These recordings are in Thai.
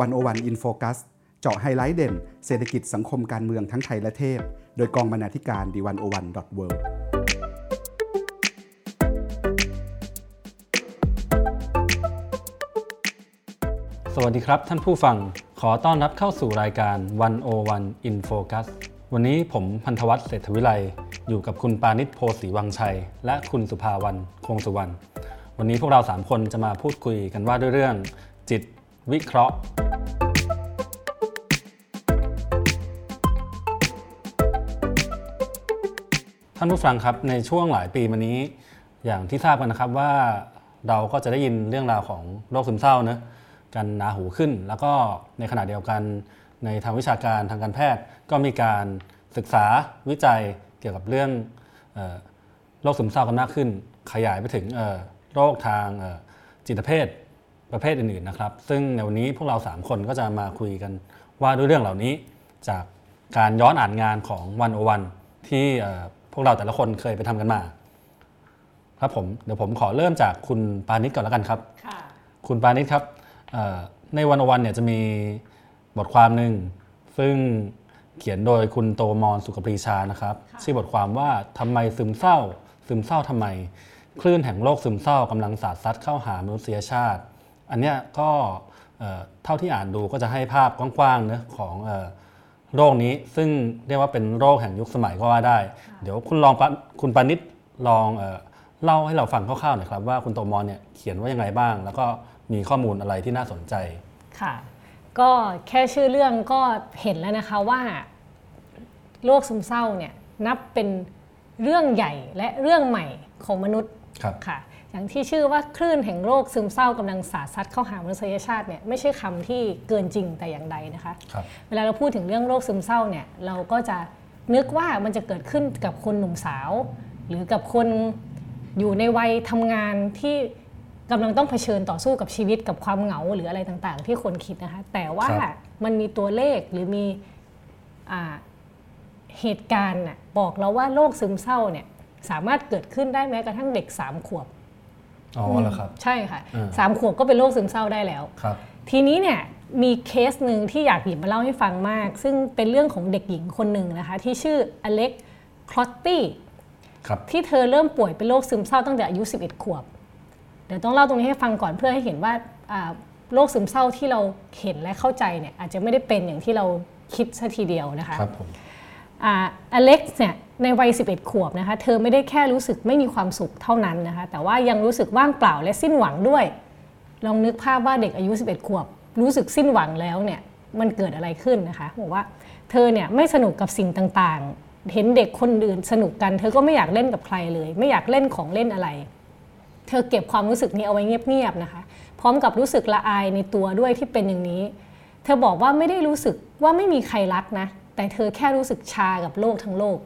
One O One In Focus เจาะไฮไลท์เด่น เศรษฐกิจสังคมการเมืองทั้งไทยและเทศโดยกองบรรณาธิการ The One O One dot World สวัสดีครับท่านผู้ฟัง ขอต้อนรับเข้าสู่รายการ 101 In Focus วันนี้ผมพันธวัฒน์เศรษฐวิไลอยู่กับคุณปาณิส โพธิ์ศรีวังชัย และคุณสุภาวรรณ คงสุวรรณวันนี้พวกเรา 3 คนจะมาพูดคุยกันว่าด้วยเรื่อง จิตวิเคราะห์ ท่านผู้ฟังครับในช่วงหลายปีมานี้ อย่างที่ทราบกันนะครับว่าเราก็จะได้ยินเรื่องราวของโรคซึมเศร้านะกันหนาหูขึ้น แล้วก็ในขณะเดียวกันในทางวิชาการทางการแพทย์ก็มีการศึกษาวิจัยเกี่ยวกับเรื่องโรคซึมเศร้ากันมากขึ้น ขยายไปถึงโรคทางจิตเภทประเภทอื่นๆนะครับ ซึ่งในวันนี้พวกเรา 3 คนก็จะมาคุยกันว่าด้วยเรื่องเหล่านี้จากการย้อนอ่านงานของวันโอวันที่ พวกเราแต่ละคนเคยไปทำกันมา ครับผมเดี๋ยวผมขอเริ่มจากคุณปานิชก่อนแล้วกันครับคุณปานิชครับในวันโอวันเนี่ยจะมีบทความหนึ่งซึ่งเขียนโดยคุณโตมอนสุขปรีชานะครับ ชื่อบทความว่าทำไมซึมเศร้า ซึมเศร้าทำไม คลื่นแห่งโลกซึมเศร้ากำลังสาดซัดเข้าหามนุษยชาติ อันนี้ก็เท่าที่อ่านดูก็จะให้ภาพกว้างๆเนะของ โรคนี้ซึ่งเรียกว่าเป็นโรคแห่งยุคสมัยก็ว่าได้ เดี๋ยวคุณลองคุณปานิชลองเล่าให้เราฟังคร่าวๆหน่อยครับว่าคุณโตมอนเนี่ยเขียนว่ายังไงบ้าง แล้วก็มีข้อมูลอะไรที่น่าสนใจค่ะ ก็แค่ชื่อเรื่องก็เห็นแล้วนะคะว่าโรคซึมเศร้าเนี่ยนับเป็นเรื่องใหญ่และเรื่องใหม่ของมนุษย์ค่ะ อย่างที่ชื่อว่าคลื่นแห่งโรคซึมเศร้ากำลังสาดซัดเข้าหามนุษยชาติเนี่ยไม่ใช่คำที่เกินจริงแต่อย่างใดนะคะคเวลาเราพูดถึงเรื่องโรคซึมเศร้าเนี่ยเราก็จะนึกว่ามันจะเกิดขึ้นกับคนหนุ่มสาว หรือกับคนอยู่ในวัยทำงานที่กำลังต้องเผชิญต่อสู้กับชีวิตกับความเหงาหรืออะไรต่างๆ ที่คนคิดนะคะแต่ว่ามันมีตัวเลขหรือมีเหตุการณ์บอกเราว่าโรคซึมเศร้าเนี่ยสามารถเกิดขึ้นได้แม้กระทั่งเด็กสามขวบ อ๋อเหรอครับ ใช่ค่ะสามขวบก็เป็นโรคซึมเศร้าได้แล้วครับ ทีนี้เนี่ยมีเคสหนึ่งที่อยากหยิบมาเล่าให้ฟังมาก ซึ่งเป็นเรื่องของเด็กหญิงคนหนึ่งนะคะ ที่ชื่ออเล็กคลอตตี้ที่เธอเริ่มป่วยเป็นโรคซึมเศร้าตั้งแต่อายุ 11 ขวบ เดี๋ยวต้องเล่าตรงนี้ให้ฟังก่อนเพื่อให้เห็นว่าโรคซึมเศร้าที่เราเห็นและเข้าใจเนี่ยอาจจะไม่ได้เป็นอย่างที่เราคิดซะทีเดียวนะคะครับผมอเล็กซ์เนี่ย ในวัย 11 ขวบนะคะ เธอไม่ได้แค่รู้สึกไม่มีความสุขเท่านั้นนะคะ แต่ว่ายังรู้สึกว่างเปล่าและสิ้นหวังด้วย ลองนึกภาพว่าเด็กอายุ 11 ขวบ รู้สึกสิ้นหวังแล้วเนี่ยมันเกิดอะไรขึ้นนะคะบอกว่าเธอเนี่ยไม่สนุกกับสิ่งต่างๆ เห็นเด็กคนอื่นสนุกกัน เธอก็ไม่อยากเล่นกับใครเลย ไม่อยากเล่นของเล่นอะไร เธอเก็บความรู้สึกนี้เอาไว้เงียบๆนะคะ พร้อมกับรู้สึกละอายในตัวด้วยที่เป็นอย่างนี้ เธอบอกว่าไม่ได้รู้สึกว่าไม่มีใครรักนะ แต่เธอแค่รู้สึกชากับโลกทั้งโลก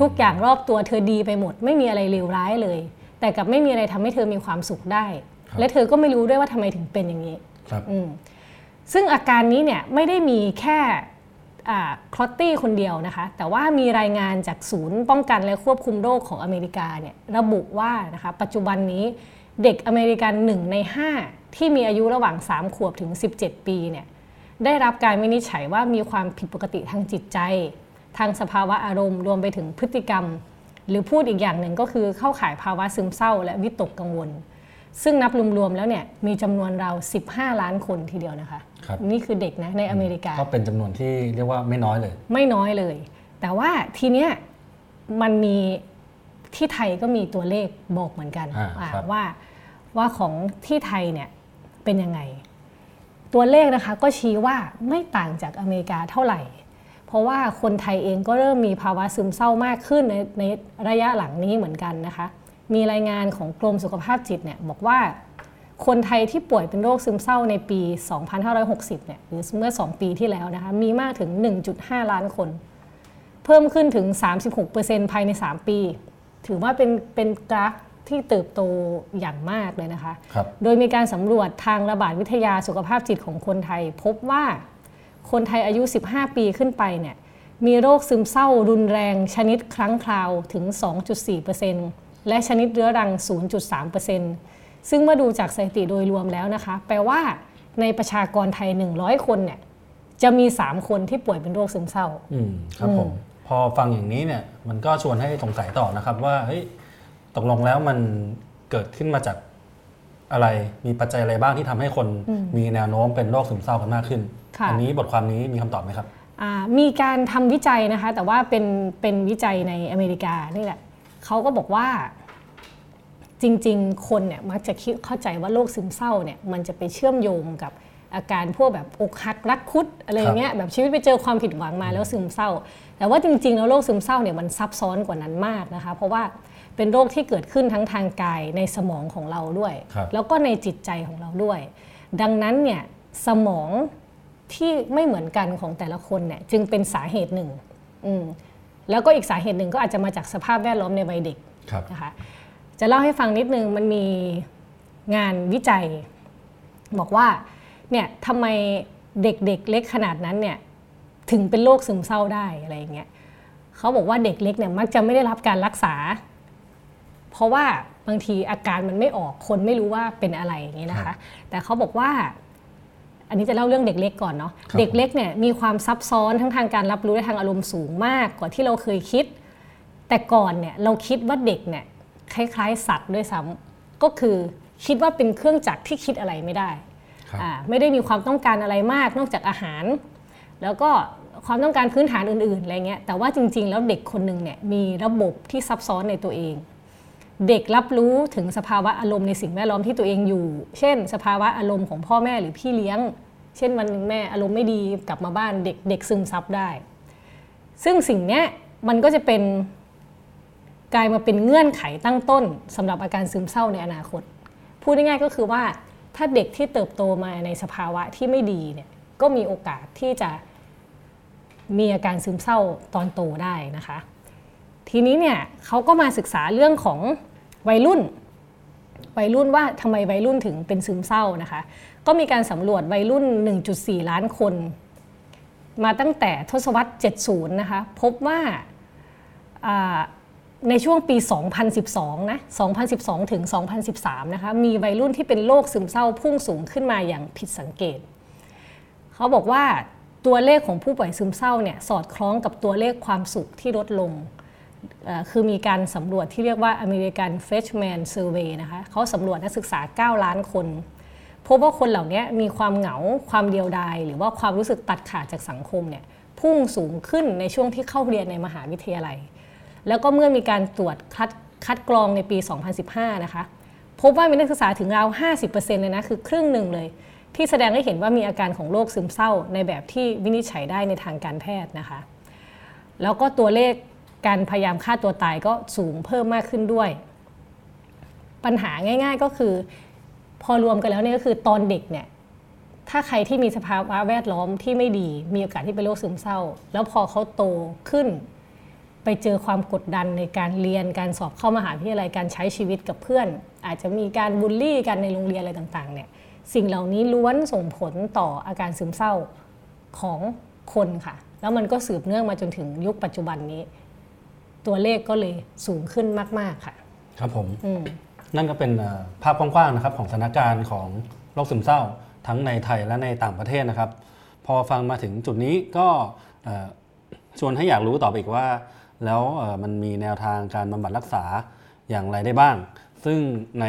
ทุกอย่างรอบตัวเธอดีไปหมด ไม่มีอะไรเลวร้ายเลย แต่กับไม่มีอะไรทำให้เธอมีความสุขได้ และเธอก็ไม่รู้ด้วยว่าทำไมถึงเป็นอย่างนี้ซึ่งอาการนี้เนี่ยไม่ได้มีแค่คลอตตี้คนเดียวนะคะ แต่ว่ามีรายงานจากศูนย์ป้องกันและควบคุมโรคของอเมริกาเนี่ยระบุว่านะคะปัจจุบันนี้เด็กอเมริกัน 1 ใน 5 ที่มีอายุระหว่าง 3 ขวบถึง 17 ปีเนี่ยได้รับการวินิจฉัยว่ามีความผิดปกติทางจิตใจ ทางสภาวะอารมณ์ รวมไปถึงพฤติกรรม หรือพูดอีกอย่างหนึ่งก็คือเข้าข่ายภาวะซึมเศร้า และวิตกกังวล ซึ่งนับรวมๆแล้วเนี่ยมีจำนวนเรา 15 ล้านคนทีเดียวนะคะคนี่คือเด็กนะในอเมริกา ก็เป็นจำนวนที่เรียกว่าไม่น้อยเลย ไม่น้อยเลย แต่ว่าทีเนี้ยมันมีที่ไทยก็มีตัวเลขบอกเหมือนกันว่าว่าของที่ไทยเนี่ยเป็นยังไง ตัวเลขนะคะก็ชี้ว่าไม่ต่างจากอเมริกาเท่าไหร่ เพราะว่าคนไทยเองก็เริ่มมีภาวะซึมเศร้ามากขึ้นในในระยะหลังนี้เหมือนกันนะคะ มีรายงานของกรมสุขภาพจิตเนี่ยบอกว่าคนไทยที่ป่วยเป็นโรคซึมเศร้าในปี 2560 เนี่ยหรือเมื่อ 2 ปีที่แล้วนะคะ มีมากถึง 1.5 ล้านคน เพิ่มขึ้นถึง 36%ภายใน 3 ปี ถือว่าเป็นเป็นกราฟที่เติบโตอย่างมากเลยนะคะคโดยมีการสำรวจทางระบาดวิทยาสุขภาพจิตของคนไทย พบว่า คนไทยอายุ 15 ปีขึ้นไปเนี่ยมีโรคซึมเศร้ารุนแรงชนิดครั้งคราวถึง 2.4%และชนิดเรื้อรัง 0.3%ซึ่งเมื่อดูจากสถิติโดยรวมแล้วนะคะ แปลว่าในประชากรไทย 100 คนเนี่ยจะมี 3 คนที่ป่วยเป็นโรคซึมเศร้าอืมครับผมพอฟังอย่างนี้เนี่ยมันก็ชวนให้สงสัยต่อนะครับว่าเฮ้ยตกลงแล้วมันเกิดขึ้นมาจาก อะไรมีปัจจัยอะไรบ้างที่ทำให้คนมีแนวโน้มเป็นโรคซึมเศร้ากันมากขึ้นค่ะอันี้บทความนี้มีคำตอบไหมครับอ่ามีการทำวิจัยนะคะ แต่ว่าเป็นเป็นวิจัยในอเมริกานี่แหละเขาก็บอกว่าจริง ๆ คนเนี่ยมักจะคิดเข้าใจว่าโรคซึมเศร้าเนี่ยมันจะไปเชื่อมโยงกับอาการพวกแบบอกหักรักคุดอะไรอย่างเงี้ยแบบชีวิตไปเจอความผิดหวังมาแล้วซึมเศร้า แต่ว่าจริง ๆ แล้วโรคซึมเศร้าเนี่ยมันซับซ้อนกว่านั้นมากนะคะ เพราะว่า เป็นโรคที่เกิดขึ้นทั้งทางกายในสมองของเราด้วยครับแล้วก็ในจิตใจของเราด้วย ดังนั้นเนี่ยสมองที่ไม่เหมือนกันของแต่ละคนเนี่ยจึงเป็นสาเหตุหนึ่งอืมแล้วก็อีกสาเหตุหนึ่งก็อาจจะมาจากสภาพแวดล้อมในวัยเด็กครับนะคะจะเล่าให้ฟังนิดนึงมันมีงานวิจัย บอกว่าเนี่ยทำไมเด็กๆเเล็กขนาดนั้นเนี่ยถึงเป็นโรคซึมเศร้าได้อะไรอย่างเงี้ยเขาบอกว่าเด็กเล็กเนี่ยมักจะไม่ได้รับการรักษา เพราะว่าบางทีอาการมันไม่ออกคนไม่รู้ว่าเป็นอะไรอย่างนี้นะครัคะบแต่เขาบอกว่าอันนี้จะเล่าเรื่องเด็กเล็กก่อนเนาะครับเด็กเล็กเนี่ยมีความซับซ้อนทั้งทางการรับรู้และทางอารมณ์สูงมากกว่าที่เราเคยคิด แต่ก่อนเนี่ยเราคิดว่าเด็กเนี่ยคล้ายๆ สัตว์ด้วยซ้ำก็คือคิดว่าเป็นเครื่องจักรที่คิดอะไรไม่ได้ครับอ่าไม่ได้มีความต้องการอะไรมากนอกจากอาหาร แล้วก็ความต้องการพื้นฐานอื่นๆอะไรเงี้ยแต่ว่าจริงๆ แล้วเด็กคนหนึ่งเนี่ยมีระบบที่ซับซ้อนในตัวเอง เด็กรับรู้ถึงสภาวะอารมณ์ในสิ่งแวดล้อมที่ตัวเองอยู่ เช่น สภาวะอารมณ์ของพ่อแม่หรือพี่เลี้ยง เช่นวันหนึ่งแม่อารมณ์ไม่ดีกลับมาบ้านเด็กเด็กซึมซับได้ ซึ่งสิ่งนี้มันก็จะเป็นกลายมาเป็นเงื่อนไขตั้งต้นสำหรับอาการซึมเศร้าในอนาคต พูดง่ายๆก็คือว่าถ้าเด็กที่เติบโตมาในสภาวะที่ไม่ดีเนี่ยก็มีโอกาสที่จะมีอาการซึมเศร้าตอนโตได้นะคะ ทีนี้เนี่ยเขาก็มาศึกษาเรื่องของ วัยรุ่น วัยรุ่นว่าทำไมวัยรุ่นถึงเป็นซึมเศร้านะคะ ก็มีการสำรวจวัยรุ่น 1.4 ล้านคน มาตั้งแต่ทศวรรษ 70 นะคะ พบว่าในช่วงปี 2012 นะ 2012 ถึง 2013 นะคะ มีวัยรุ่นที่เป็นโรคซึมเศร้าพุ่งสูงขึ้นมาอย่างผิดสังเกต เขาบอกว่าตัวเลขของผู้ป่วยซึมเศร้าเนี่ยสอดคล้องกับตัวเลขความสุขที่ลดลง คือมีการสำรวจที่เรียกว่า American Freshman Survey นะคะเขาสำรวจนักศึกษา 9 ล้านคนพบว่าคนเหล่านี้มีความเหงาความเดียวดายหรือว่าความรู้สึกตัดขาดจากสังคมเนี่ยพุ่งสูงขึ้นในช่วงที่เข้าเรียนในมหาวิทยาลัย แล้วก็เมื่อมีการตรวจคัดคัดกรองในปี 2015 นะคะ พบว่ามีนักศึกษาถึงราว 50%เลยนะ คือครึ่งหนึ่งเลย ที่แสดงให้เห็นว่ามีอาการของโรคซึมเศร้าในแบบที่วินิจฉัยได้ในทางการแพทย์นะคะ แล้วก็ตัวเลข การพยายามฆ่าตัวตายก็สูงเพิ่มมากขึ้นด้วย ปัญหาง่าย ๆก็คือ พอรวมกันแล้วเนี่ยก็คือตอนเด็กเนี่ยถ้าใครที่มีสภาวะแวดล้อมที่ไม่ดีมีโอกาสที่เป็นโรคซึมเศร้า แล้วพอเขาโตขึ้น ไปเจอความกดดันในการเรียนการสอบเข้ามหาวิทยาลัยการใช้ชีวิตกับเพื่อน อาจจะมีการบูลลี่กันในโรงเรียนอะไรต่างๆเนี่ยสิ่งเหล่านี้ล้วนส่งผลต่ออาการซึมเศร้าของคนค่ะ แล้วมันก็สืบเนื่องมาจนถึงยุคปัจจุบันนี้ ตัวเลขก็เลยสูงขึ้นมาก ๆค่ะ ครับผมอืมนั่นก็เป็นเอ่อภาพกว้างๆนะครับของสถานการณ์ของโรคซึมเศร้าทั้งในไทยและในต่างประเทศนะครับ พอฟังมาถึงจุดนี้ก็เอ่อชวนให้อยากรู้ต่อไปอีกว่า แล้วเอ่อมันมีแนวทางการบำบัดรักษาอย่างไรได้บ้าง ซึ่งใน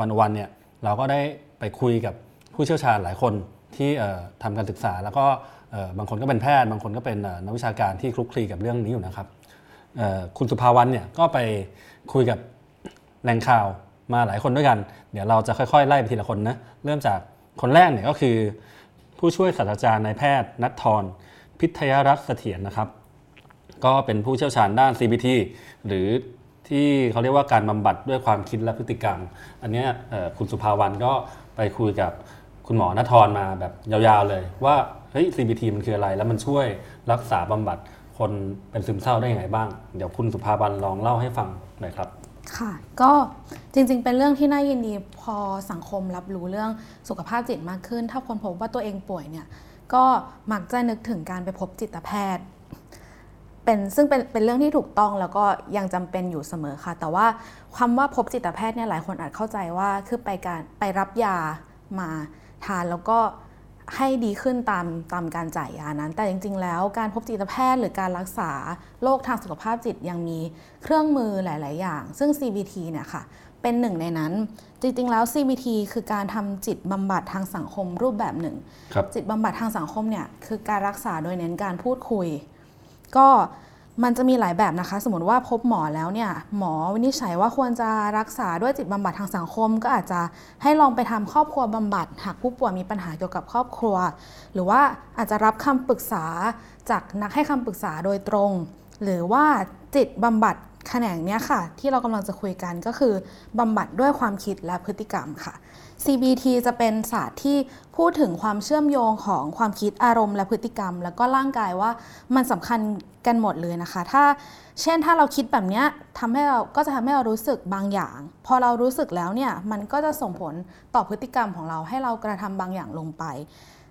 วันวันๆเนี่ยเราก็ได้ไปคุยกับผู้เชี่ยวชาญหลายคนที่เอ่อทำการศึกษา แล้วก็เอ่อบางคนก็เป็นแพทย์ บางคนก็เป็นเอ่อนักวิชาการที่คลุกคลีกับเรื่องนี้อยู่นะครับเอ่อ คุณสุภาวันเนี่ยก็ไปคุยกับแหล่งข่าวมาหลายคนด้วยกัน เดี๋ยวเราจะค่อยๆ ไล่ไปทีละคนนะ เริ่มจากคนแรกเนี่ยก็คือ ผู้ช่วยศาสตราจารย์นายแพทย์นัททรพิทยรัตน์เสถียรนะครับ ก็เป็นผู้เชี่ยวชาญด้าน CBT หรือที่เขาเรียกว่าการบำบัดด้วยความคิดและพฤติกรรม อันนี้คุณสุภาวันก็ไปคุยกับคุณหมอนัททรมาแบบยาวๆเลยว่าเฮ้ย CBT มันคืออะไรแล้วมันช่วยรักษาบำบัด คนเป็นซึมเศร้าได้ยังไงบ้าง เดี๋ยวคุณสุภาวันลองเล่าให้ฟังหน่อยครับค่ะ ก็จริงๆ เป็นเรื่องที่น่ายินดีพอสังคมรับรู้เรื่องสุขภาพจิตมากขึ้น ถ้าคนพบว่าตัวเองป่วยเนี่ย ก็มักจะนึกถึงการไปพบจิตแพทย์ เป็นซึ่งเป็นเป็นเรื่องที่ถูกต้องแล้วก็ยังจำเป็นอยู่เสมอค่ะ แต่ว่าคำว่าพบจิตแพทย์เนี่ยหลายคนอาจเข้าใจว่าคือไปการไปรับยามาทานแล้วก็ ให้ดีขึ้นตามตามการจ่ายยานั้น แต่จริง ๆ แล้วการพบจิตแพทย์หรือการรักษาโรคทางสุขภาพจิตยังมีเครื่องมือหลาย ๆ อย่าง ซึ่ง CBT เนี่ยค่ะเป็นหนึ่งในนั้น จริง ๆ แล้ว CBT คือการทำจิตบำบัดทางสังคมรูปแบบหนึ่งครับจิตบำบัดทางสังคมเนี่ยคือการรักษาโดยเน้นการพูดคุย ก็ มันจะมีหลายแบบนะคะ สมมติว่าพบหมอแล้วเนี่ย หมอวินิจฉัยว่าควรจะรักษาด้วยจิตบำบัดทางสังคม ก็อาจจะให้ลองไปทำครอบครัวบำบัด หากผู้ป่วยมีปัญหาเกี่ยวกับครอบครัว หรือว่าอาจจะรับคำปรึกษาจากนักให้คำปรึกษาโดยตรง หรือว่าจิตบำบัด แขนงเนี้ยค่ะ ที่เรากำลังจะคุยกันก็คือบำบัดด้วยความคิดและพฤติกรรมค่ะ CBT จะเป็นศาสตร์ที่พูดถึงความเชื่อมโยงของความคิดอารมณ์และพฤติกรรม แล้วก็ร่างกายว่ามันสำคัญกันหมดเลยนะคะ ถ้าเช่นถ้าเราคิดแบบเนี้ยทำให้เราก็จะทำให้เรารู้สึกบางอย่าง พอเรารู้สึกแล้วเนี่ยมันก็จะส่งผลต่อพฤติกรรมของเราให้เรากระทำบางอย่างลงไป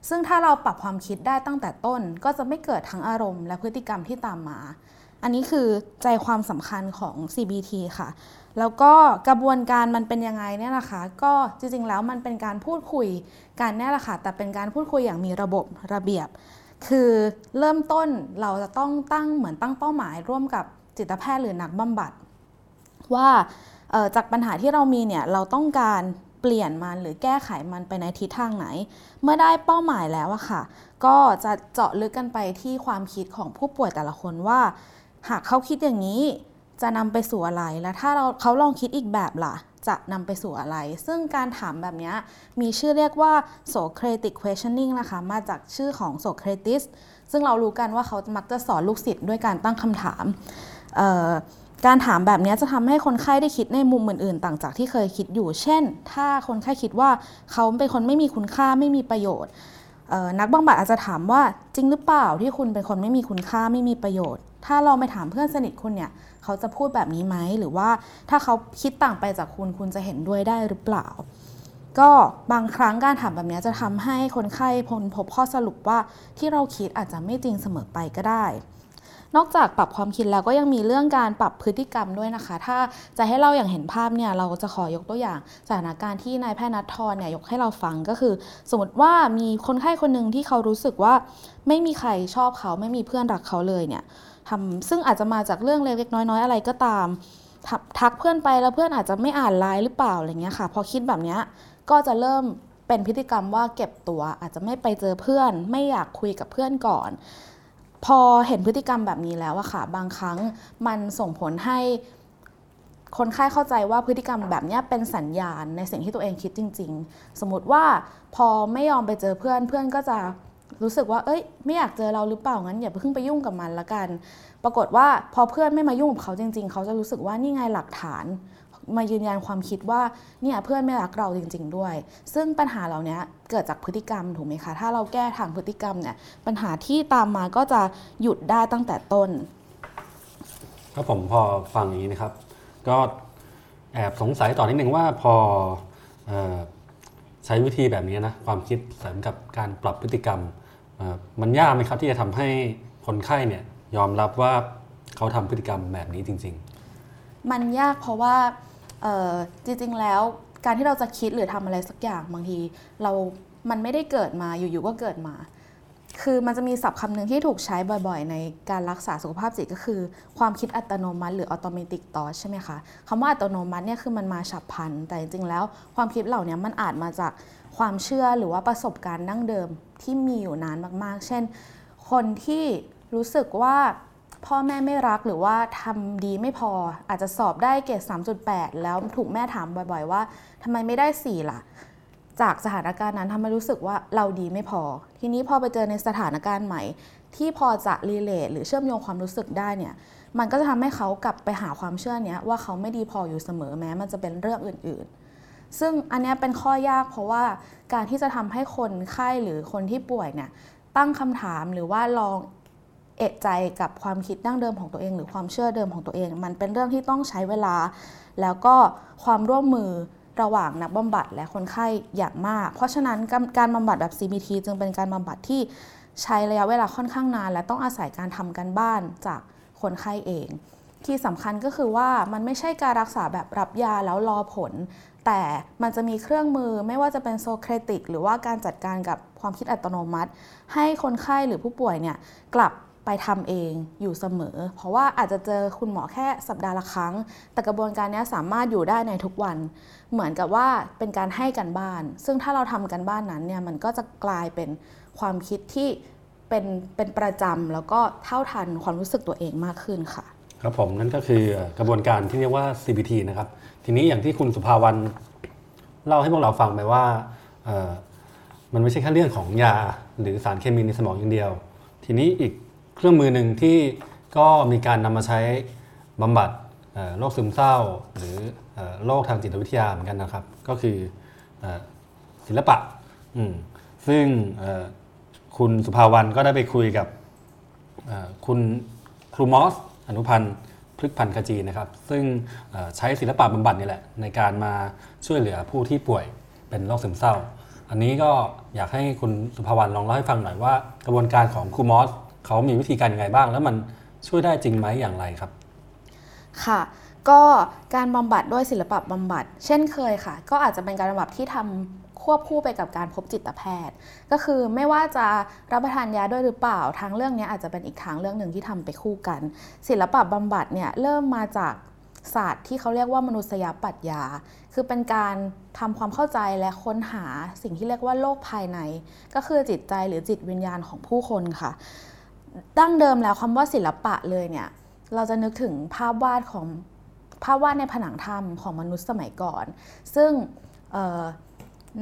ซึ่งถ้าเราปรับความคิดได้ตั้งแต่ต้น ก็จะไม่เกิดทั้งอารมณ์และพฤติกรรมที่ตามมา อันนี้คือใจความสำคัญของ CBT ค่ะ แล้วก็กระบวนการมันเป็นยังไงเนี่ยนะคะ ก็จริงๆแล้วมันเป็นการพูดคุยกันเนี่ยแหละค่ะ แต่เป็นการพูดคุยอย่างมีระบบระเบียบ คือเริ่มต้นเราจะต้องตั้งเหมือนตั้งเป้าหมาย ร่วมกับจิตแพทย์หรือนักบำบัด ว่าจากปัญหาที่เรามีเนี่ยเราต้องการเปลี่ยนมันหรือแก้ไขมันไปในทิศทางไหน เมื่อได้เป้าหมายแล้วอะค่ะ ก็จะเจาะลึกกันไปที่ความคิดของผู้ป่วยแต่ละคนว่า หากเขาคิดอย่างนี้จะนำไปสู่อะไร และถ้าเราเขาลองคิดอีกแบบล่ะ จะนำไปสู่อะไร ซึ่งการถามแบบนี้มีชื่อเรียกว่า Socratic questioning นะคะ มาจากชื่อของ Socrates ซึ่งเรารู้กันว่าเขามักจะสอนลูกศิษย์ด้วยการตั้งคำถาม การถามแบบนี้จะทำให้คนไข้ได้คิดในมุมอื่นๆ ต่างจากที่เคยคิดอยู่ เช่น ถ้าคนไข้คิดว่าเขาเป็นคนไม่มีคุณค่าไม่มีประโยชน์ นักบำบัดอาจจะถามว่าจริงหรือเปล่าที่คุณเป็นคนไม่มีคุณค่าไม่มีประโยชน์ ถ้าเราไปถามเพื่อนสนิทคุณเนี่ย เขาจะพูดแบบนี้ไหมหรือว่าถ้าเขาคิดต่างไปจากคุณคุณจะเห็นด้วยได้หรือเปล่า ก็บางครั้งการถามแบบนี้จะทำให้คนไข้พลพบข้อสรุปว่าที่เราคิดอาจจะไม่จริงเสมอไปก็ได้ นอกจากปรับความคิดแล้วก็ยังมีเรื่องการปรับพฤติกรรมด้วยนะคะ ถ้าจะให้เราอย่างเห็นภาพเนี่ยเราจะขอยกตัวอย่างสถานการณ์ที่นายแพทย์นัททรเนี่ยยกให้เราฟังก็คือ สมมติว่ามีคนไข้คนหนึ่งที่เขารู้สึกว่าไม่มีใครชอบเขาไม่มีเพื่อนรักเขาเลยเนี่ยทำซึ่งอาจจะมาจากเรื่องเล็กๆน้อยๆ อะไรก็ตามทักทักเพื่อนไปแล้วเพื่อนอาจจะไม่อ่านไลน์หรือเปล่าอะไรเงี้ยค่ะ พอคิดแบบเนี้ยก็จะเริ่มเป็นพฤติกรรมว่าเก็บตัวอาจจะไม่ไปเจอเพื่อน ไม่อยากคุยกับเพื่อนก่อน พอเห็นพฤติกรรมแบบนี้แล้วอะค่ะ บางครั้งมันส่งผลให้คนไข้เข้าใจว่าพฤติกรรมแบบนี้เป็นสัญญาณในสิ่งที่ตัวเองคิดจริง ๆ สมมติว่าพอไม่ยอมไปเจอเพื่อนเพื่อนก็จะรู้สึกว่า เอ้ย ไม่อยากเจอเราหรือเปล่า งั้นอย่าเพิ่งไปยุ่งกับมันละกัน ปรากฏว่าพอเพื่อนไม่มายุ่งกับเขาจริง ๆ เขาจะรู้สึกว่านี่ไงหลักฐาน มายืนยันความคิดว่าเนี่ยเพื่อนไม่รักเราจริง ๆ ด้วย ซึ่งปัญหาเหล่านี้เกิดจากพฤติกรรมถูกไหมคะ ถ้าเราแก้ทางพฤติกรรมเนี่ยปัญหาที่ตามมาก็จะหยุดได้ตั้งแต่ต้นครับผมพอฟังอย่างนี้นะครับ ก็แอบสงสัยต่อนิดนึงว่าพอเออใช้วิธีแบบนี้นะความคิดเสริมกับการปรับพฤติกรรมเอ่อมันยากไหมครับที่จะทำให้คนไข้เนี่ยยอมรับว่าเขาทำพฤติกรรมแบบนี้จริงมันยากเพราะว่าเอ่อ จริงๆแล้วการที่เราจะคิดหรือทำอะไรสักอย่างบางที เรา มันไม่ได้เกิดมาอยู่ๆก็เกิดมา คือมันจะมีศัพท์คำหนึ่งที่ถูกใช้บ่อยๆ ในการรักษาสุขภาพจิตก็คือ ความคิดอัตโนมัติ หรือ automatic thought ใช่ไหมคะคำว่าอัตโนมัติเนี่ยคือมันมาฉับพลัน แต่จริงๆแล้วความคิดเหล่านี้มันอาจมาจากความเชื่อหรือว่าประสบการณ์ดั้งเดิมที่มีอยู่นานมากๆ เช่น คนที่รู้สึกว่า พ่อแม่ไม่รักหรือว่าทำดีไม่พอ อาจจะสอบได้เกรด3.8 แล้วถูกแม่ถามบ่อยๆ ว่าทำไมไม่ได้ 4 ล่ะ จากสถานการณ์นั้นทำให้รู้สึกว่าเราดีไม่พอ ทีนี้พอไปเจอในสถานการณ์ใหม่ ที่พอจะรีเลทหรือเชื่อมโยงความรู้สึกได้เนี่ยมันก็จะทำให้เขากลับไปหาความเชื่อเนี้ยว่าเขาไม่ดีพออยู่เสมอแม้ มันจะเป็นเรื่องอื่นๆ ซึ่งอันนี้เป็นข้อยากเพราะว่าการที่จะทำให้คนไข้หรือคนที่ป่วยเนี่ยตั้งคำถามหรือว่าลอง เอะใจกับความคิดดั้งเดิมของตัวเอง หรือความเชื่อเดิมของตัวเอง มันเป็นเรื่องที่ต้องใช้เวลา แล้วก็ความร่วมมือระหว่างนักบำบัดและคนไข้อย่างมาก เพราะฉะนั้นการกาบำบัดแบบ CBT จึงเป็นการบำบัดที่ใช้ระยะเวลาค่อนข้างนาน และต้องอาศัยการทำกันบ้านจากคนไข้เองที่สำคัญก็คือว่ามันไม่ใช่การรักษาแบบรับยาแล้วรอผล แต่มันจะมีเครื่องมือไม่ว่าจะเป็นโซเครติก หรือว่าการจัดการกับความคิดอัตโนมัติ ให้คนไข้หรือผู้ป่วยเนี่ยกลับ ไปทำเองอยู่เสมอ เพราะว่าอาจจะเจอคุณหมอแค่สัปดาห์ละครั้ง แต่กระบวนการนี้สามารถอยู่ได้ในทุกวัน เหมือนกับว่าเป็นการให้กันบ้าน ซึ่งถ้าเราทำกันบ้านนั้นเนี่ยมันก็จะกลายเป็นความคิดที่เป็นเป็นประจำแล้วก็เท่าทันความรู้สึกตัวเองมากขึ้นค่ะ ครับผมนั่นก็คือกระบวนการที่เรียกว่า CBT นะครับ ทีนี้อย่างที่คุณสุภาวันเล่าให้พวกเราฟังไปว่ามันไม่ใช่แค่เรื่องของยาหรือสารเคมีในสมองอย่างเดียว ทีนี้อีก เครื่องมือหนึ่งที่ก็มีการนำมาใช้บำบัดโรคซึมเศร้า หรือโรคทางจิตวิทยาเหมือนกันนะครับ ก็คือศิลปะ ซึ่งคุณสุภาวันก็ได้ไปคุยกับคุณครูมอส อนุพันธ์พฤกพันธ์ขจีนะครับ ซึ่งใช้ศิลปะบำบัดนี่แหละ ในการมาช่วยเหลือผู้ที่ป่วยเป็นโรคซึมเศร้า อันนี้ก็อยากให้คุณสุภาวรรณลองเล่าให้ฟังหน่อยว่ากระบวนการของครูมอส เขามีวิธีการยังไงบ้าง แล้วมันช่วยได้จริงไหมอย่างไรครับ ค่ะ ก็การบำบัดด้วยศิลปะบำบัด เช่นเคยค่ะ ก็อาจจะเป็นการบำบัดที่ทำควบคู่ไปกับการพบจิตแพทย์ ก็คือไม่ว่าจะรับประทานยาด้วยหรือเปล่าทางเรื่องนี้อาจจะเป็นอีกทางเรื่องหนึ่งที่ทำไปคู่กัน ศิลปะบำบัดเนี่ยเริ่มมาจากศาสตร์ที่เขาเรียกว่ามนุษยปรัชญา คือเป็นการทำความเข้าใจและค้นหาสิ่งที่เรียกว่าโลกภายใน ก็คือจิตใจหรือจิตวิญญาณของผู้คนค่ะ ดั้งเดิมแล้วคำว่าศิลปะเลยเนี่ยเราจะนึกถึงภาพวาดของภาพวาดในผนังถ้ำของมนุษย์สมัยก่อน ซึ่ง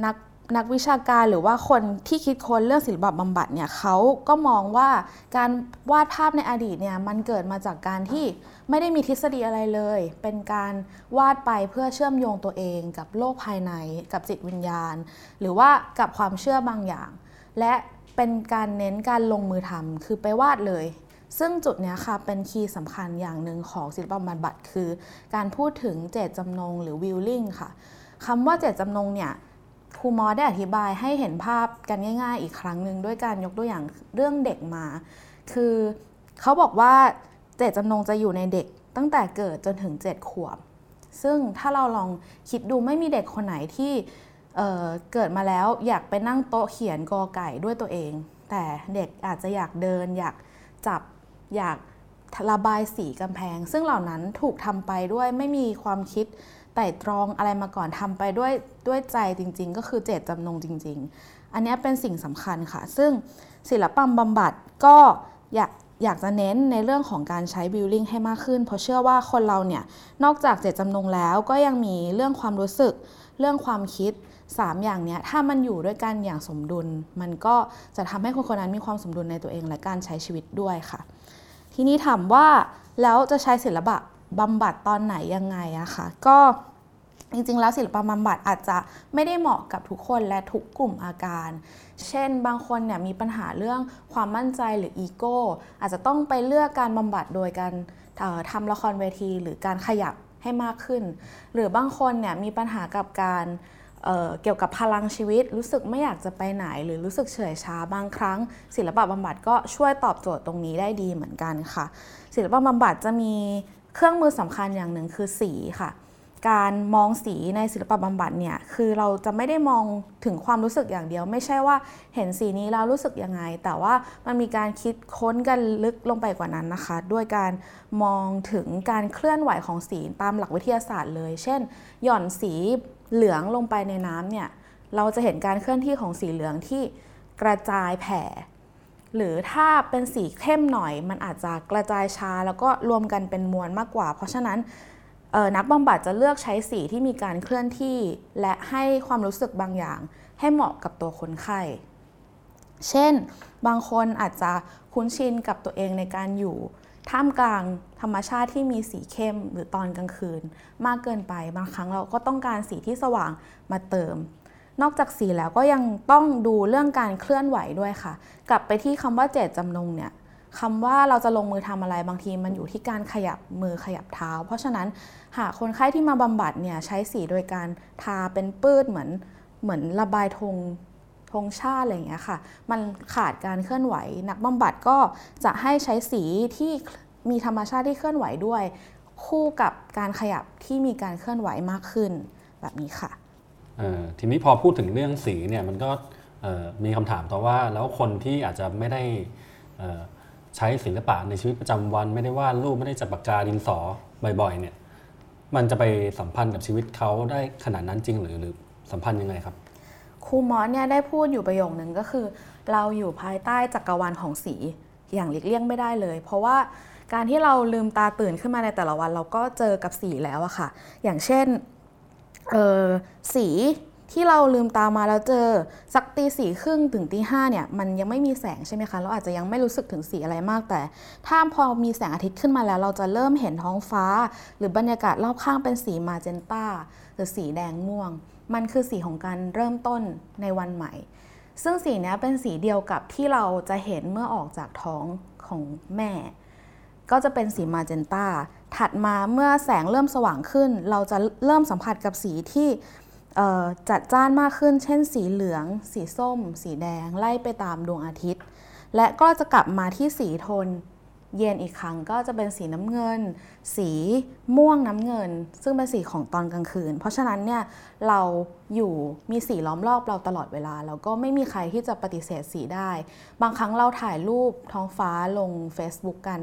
นักนักวิชาการหรือว่าคนที่คิดค้นเรื่องศิลปะบำบัดเนี่ยเขาก็มองว่าการวาดภาพในอดีตเนี่ยมันเกิดมาจากการที่ไม่ได้มีทฤษฎีอะไรเลย เป็นการวาดไปเพื่อเชื่อมโยงตัวเองกับโลกภายในกับจิตวิญญาณ หรือว่ากับความเชื่อบางอย่าง และ เป็นการเน้นการลงมือทำคือไปวาดเลย ซึ่งจุดนี้ค่ะเป็นคีย์สำคัญอย่างหนึ่งของศิลปบำบัดคือ การพูดถึงเจตจำนงหรือวิลลิ่งค่ะคำว่าเจตจำนงเนี่ยครูมอได้อธิบายให้เห็นภาพกันง่าย ๆ อีกครั้งหนึ่งด้วยการยกตัวอย่างเรื่องเด็กมา คือเขาบอกว่าเจตจำนงจะอยู่ในเด็กตั้งแต่เกิดจนถึง 7 ขวบ ซึ่งถ้าเราลองคิดดูไม่มีเด็กคนไหนที่ เเกิดมาแล้วอยากไปนั่งโต๊ะเขียนกอไก่ด้วยตัวเอง แต่เด็กอาจจะอยากเดิน อยากจับอยากระบายสีกำแพง ซึ่งเหล่านั้นถูกทำไปด้วยไม่มีความคิดไต่ตรองอะไรมาก่อนทำไปด้วยด้วยใจจริง ๆ ก็คือเจตจำนงจริง ๆ อันนี้เป็นสิ่งสำคัญค่ะ ซึ่งศิลปะบำบัดก็อยากอยากจะเน้นในเรื่องของการใช้บิลลิ่งให้มากขึ้น เพราะเชื่อว่าคนเราเนี่ย นอกจากเจตจำนงแล้วก็ยังมีเรื่องความรู้สึก เรื่องความคิด 3 อย่างเนี้ยถ้ามันอยู่ด้วยกันอย่างสมดุล มันก็จะทำให้คนคนนั้นมีความสมดุลในตัวเองและการใช้ชีวิตด้วยค่ะ ทีนี้ถามว่าแล้วจะใช้ศิลปะบำบัดตอนไหนยังไงอะคะก็จริงๆ แล้วศิลปะบำบัดอาจจะไม่ได้เหมาะกับทุกคนและทุกกลุ่มอาการ เช่น บางคนเนี่ยมีปัญหาเรื่องความมั่นใจหรืออีโก้ อาจจะต้องไปเลือกการบำบัดโดยการทำละครเวทีหรือการขยับให้มากขึ้น หรือบางคนเนี่ยมีปัญหากับการ เเกี่ยวกับพลังชีวิต รู้สึกไม่อยากจะไปไหน หรือรู้สึกเฉื่อยช้าบางครั้ง ศิลปะบำบัดก็ช่วยตอบโจทย์ตรงนี้ได้ดีเหมือนกันค่ะ ศิลปะบำบัดจะมีเครื่องมือสำคัญอย่างหนึ่งคือสีค่ะการมองสีในศิลปะบำบัดเนี่ยคือเราจะไม่ได้มองถึงความรู้สึกอย่างเดียว ไม่ใช่ว่าเห็นสีนี้แล้วรู้สึกยังไง แต่ว่ามันมีการคิดค้นกันลึกลงไปกว่านั้นนะคะ ด้วยการมองถึงการเคลื่อนไหวของสีตามหลักวิทยาศาสตร์เลย เช่น หย่อนสี เหลืองลงไปในน้ำเนี่ยเราจะเห็นการเคลื่อนที่ของสีเหลืองที่กระจายแผ่ หรือถ้าเป็นสีเข้มหน่อย มันอาจจะกระจายช้าแล้วก็รวมกันเป็นมวลมากกว่า เพราะฉะนั้นนักบำบัดจะเลือกใช้สีที่มีการเคลื่อนที่ และให้ความรู้สึกบางอย่าง ให้เหมาะกับตัวคนไข้ เช่น บางคนอาจจะคุ้นชินกับตัวเองในการอยู่ ท่ามกลางธรรมชาติที่มีสีเข้มหรือตอนกลางคืน มากเกินไปบางครั้งเราก็ต้องการสีที่สว่างมาเติม นอกจากสีแล้วก็ยังต้องดูเรื่องการเคลื่อนไหวด้วยค่ะ กลับไปที่คำว่าเจตจำนงเนี่ยคำว่าเราจะลงมือทำอะไรบางทีมันอยู่ที่การขยับมือขยับเท้า เพราะฉะนั้นหากคนไข้ที่มาบำบัดเนี่ยใช้สีโดยการทาเป็นปื้ดเหมือนเหมือนระบายธง งชาติอะไรอย่างเงี้ยค่ะ มันขาดการเคลื่อนไหว นักบำบัดก็จะให้ใช้สีที่มีธรรมชาติที่เคลื่อนไหวด้วย คู่กับการขยับที่มีการเคลื่อนไหวมากขึ้นแบบนี้ค่ะทีนี้พอพูดถึงเรื่องสีเนี่ยมันก็มีคำถามต่อว่าแล้วคนที่อาจจะไม่ได้ใช้ศิลปะในชีวิตประจำวันไม่ได้วาดรูปไม่ได้จับปากกาดินสอบ่อยๆเนี่ยมันจะไปสัมพันธ์กับชีวิตเขาได้ขนาดนั้นจริงหรือหรือสัมพันธ์ยังไงครับ ครูมอสเนี่ยได้พูดอยู่ประโยคนึงก็คือ เราอยู่ภายใต้จักรวาลของสีอย่างหลีกเลี่ยงไม่ได้เลย เพราะว่าการที่เราลืมตาตื่นขึ้นมาในแต่ละวัน เราก็เจอกับสีแล้วอะค่ะ อย่างเช่นสีที่เราลืมตามาแล้วเจอสักตีสี่ครึ่งถึงตีห้าเนี่ยมันยังไม่มีแสงใช่ไหมคะเราอาจจะยังไม่รู้สึกถึงสีอะไรมากแต่ ถ้าพอมีแสงอาทิตย์ขึ้นมาแล้ว เราจะเริ่มเห็นท้องฟ้า หรือบรรยากาศรอบข้างเป็นสีมาเจนตาหรือสีแดงม่วง มันคือสีของการเริ่มต้นในวันใหม่ ซึ่งสีนี้เป็นสีเดียวกับที่เราจะเห็นเมื่อออกจากท้องของแม่ ก็จะเป็นสีมาเจนตาถัดมาเมื่อแสงเริ่มสว่างขึ้น เราจะเริ่มสัมผัสกับสีที่จัดจ้านมากขึ้น เช่น สีเหลือง สีส้ม สีแดง ไล่ไปตามดวงอาทิตย์ และก็จะกลับมาที่สีโทน เย็นอีกครั้งก็จะเป็นสีน้ำเงิน สีม่วงน้ำเงิน ซึ่งเป็นสีของตอนกลางคืน เพราะฉะนั้นเนี่ยเราอยู่มีสีล้อมรอบเราตลอดเวลา แล้วก็ไม่มีใครที่จะปฏิเสธสีได้ บางครั้งเราถ่ายรูปท้องฟ้าลง Facebook กัน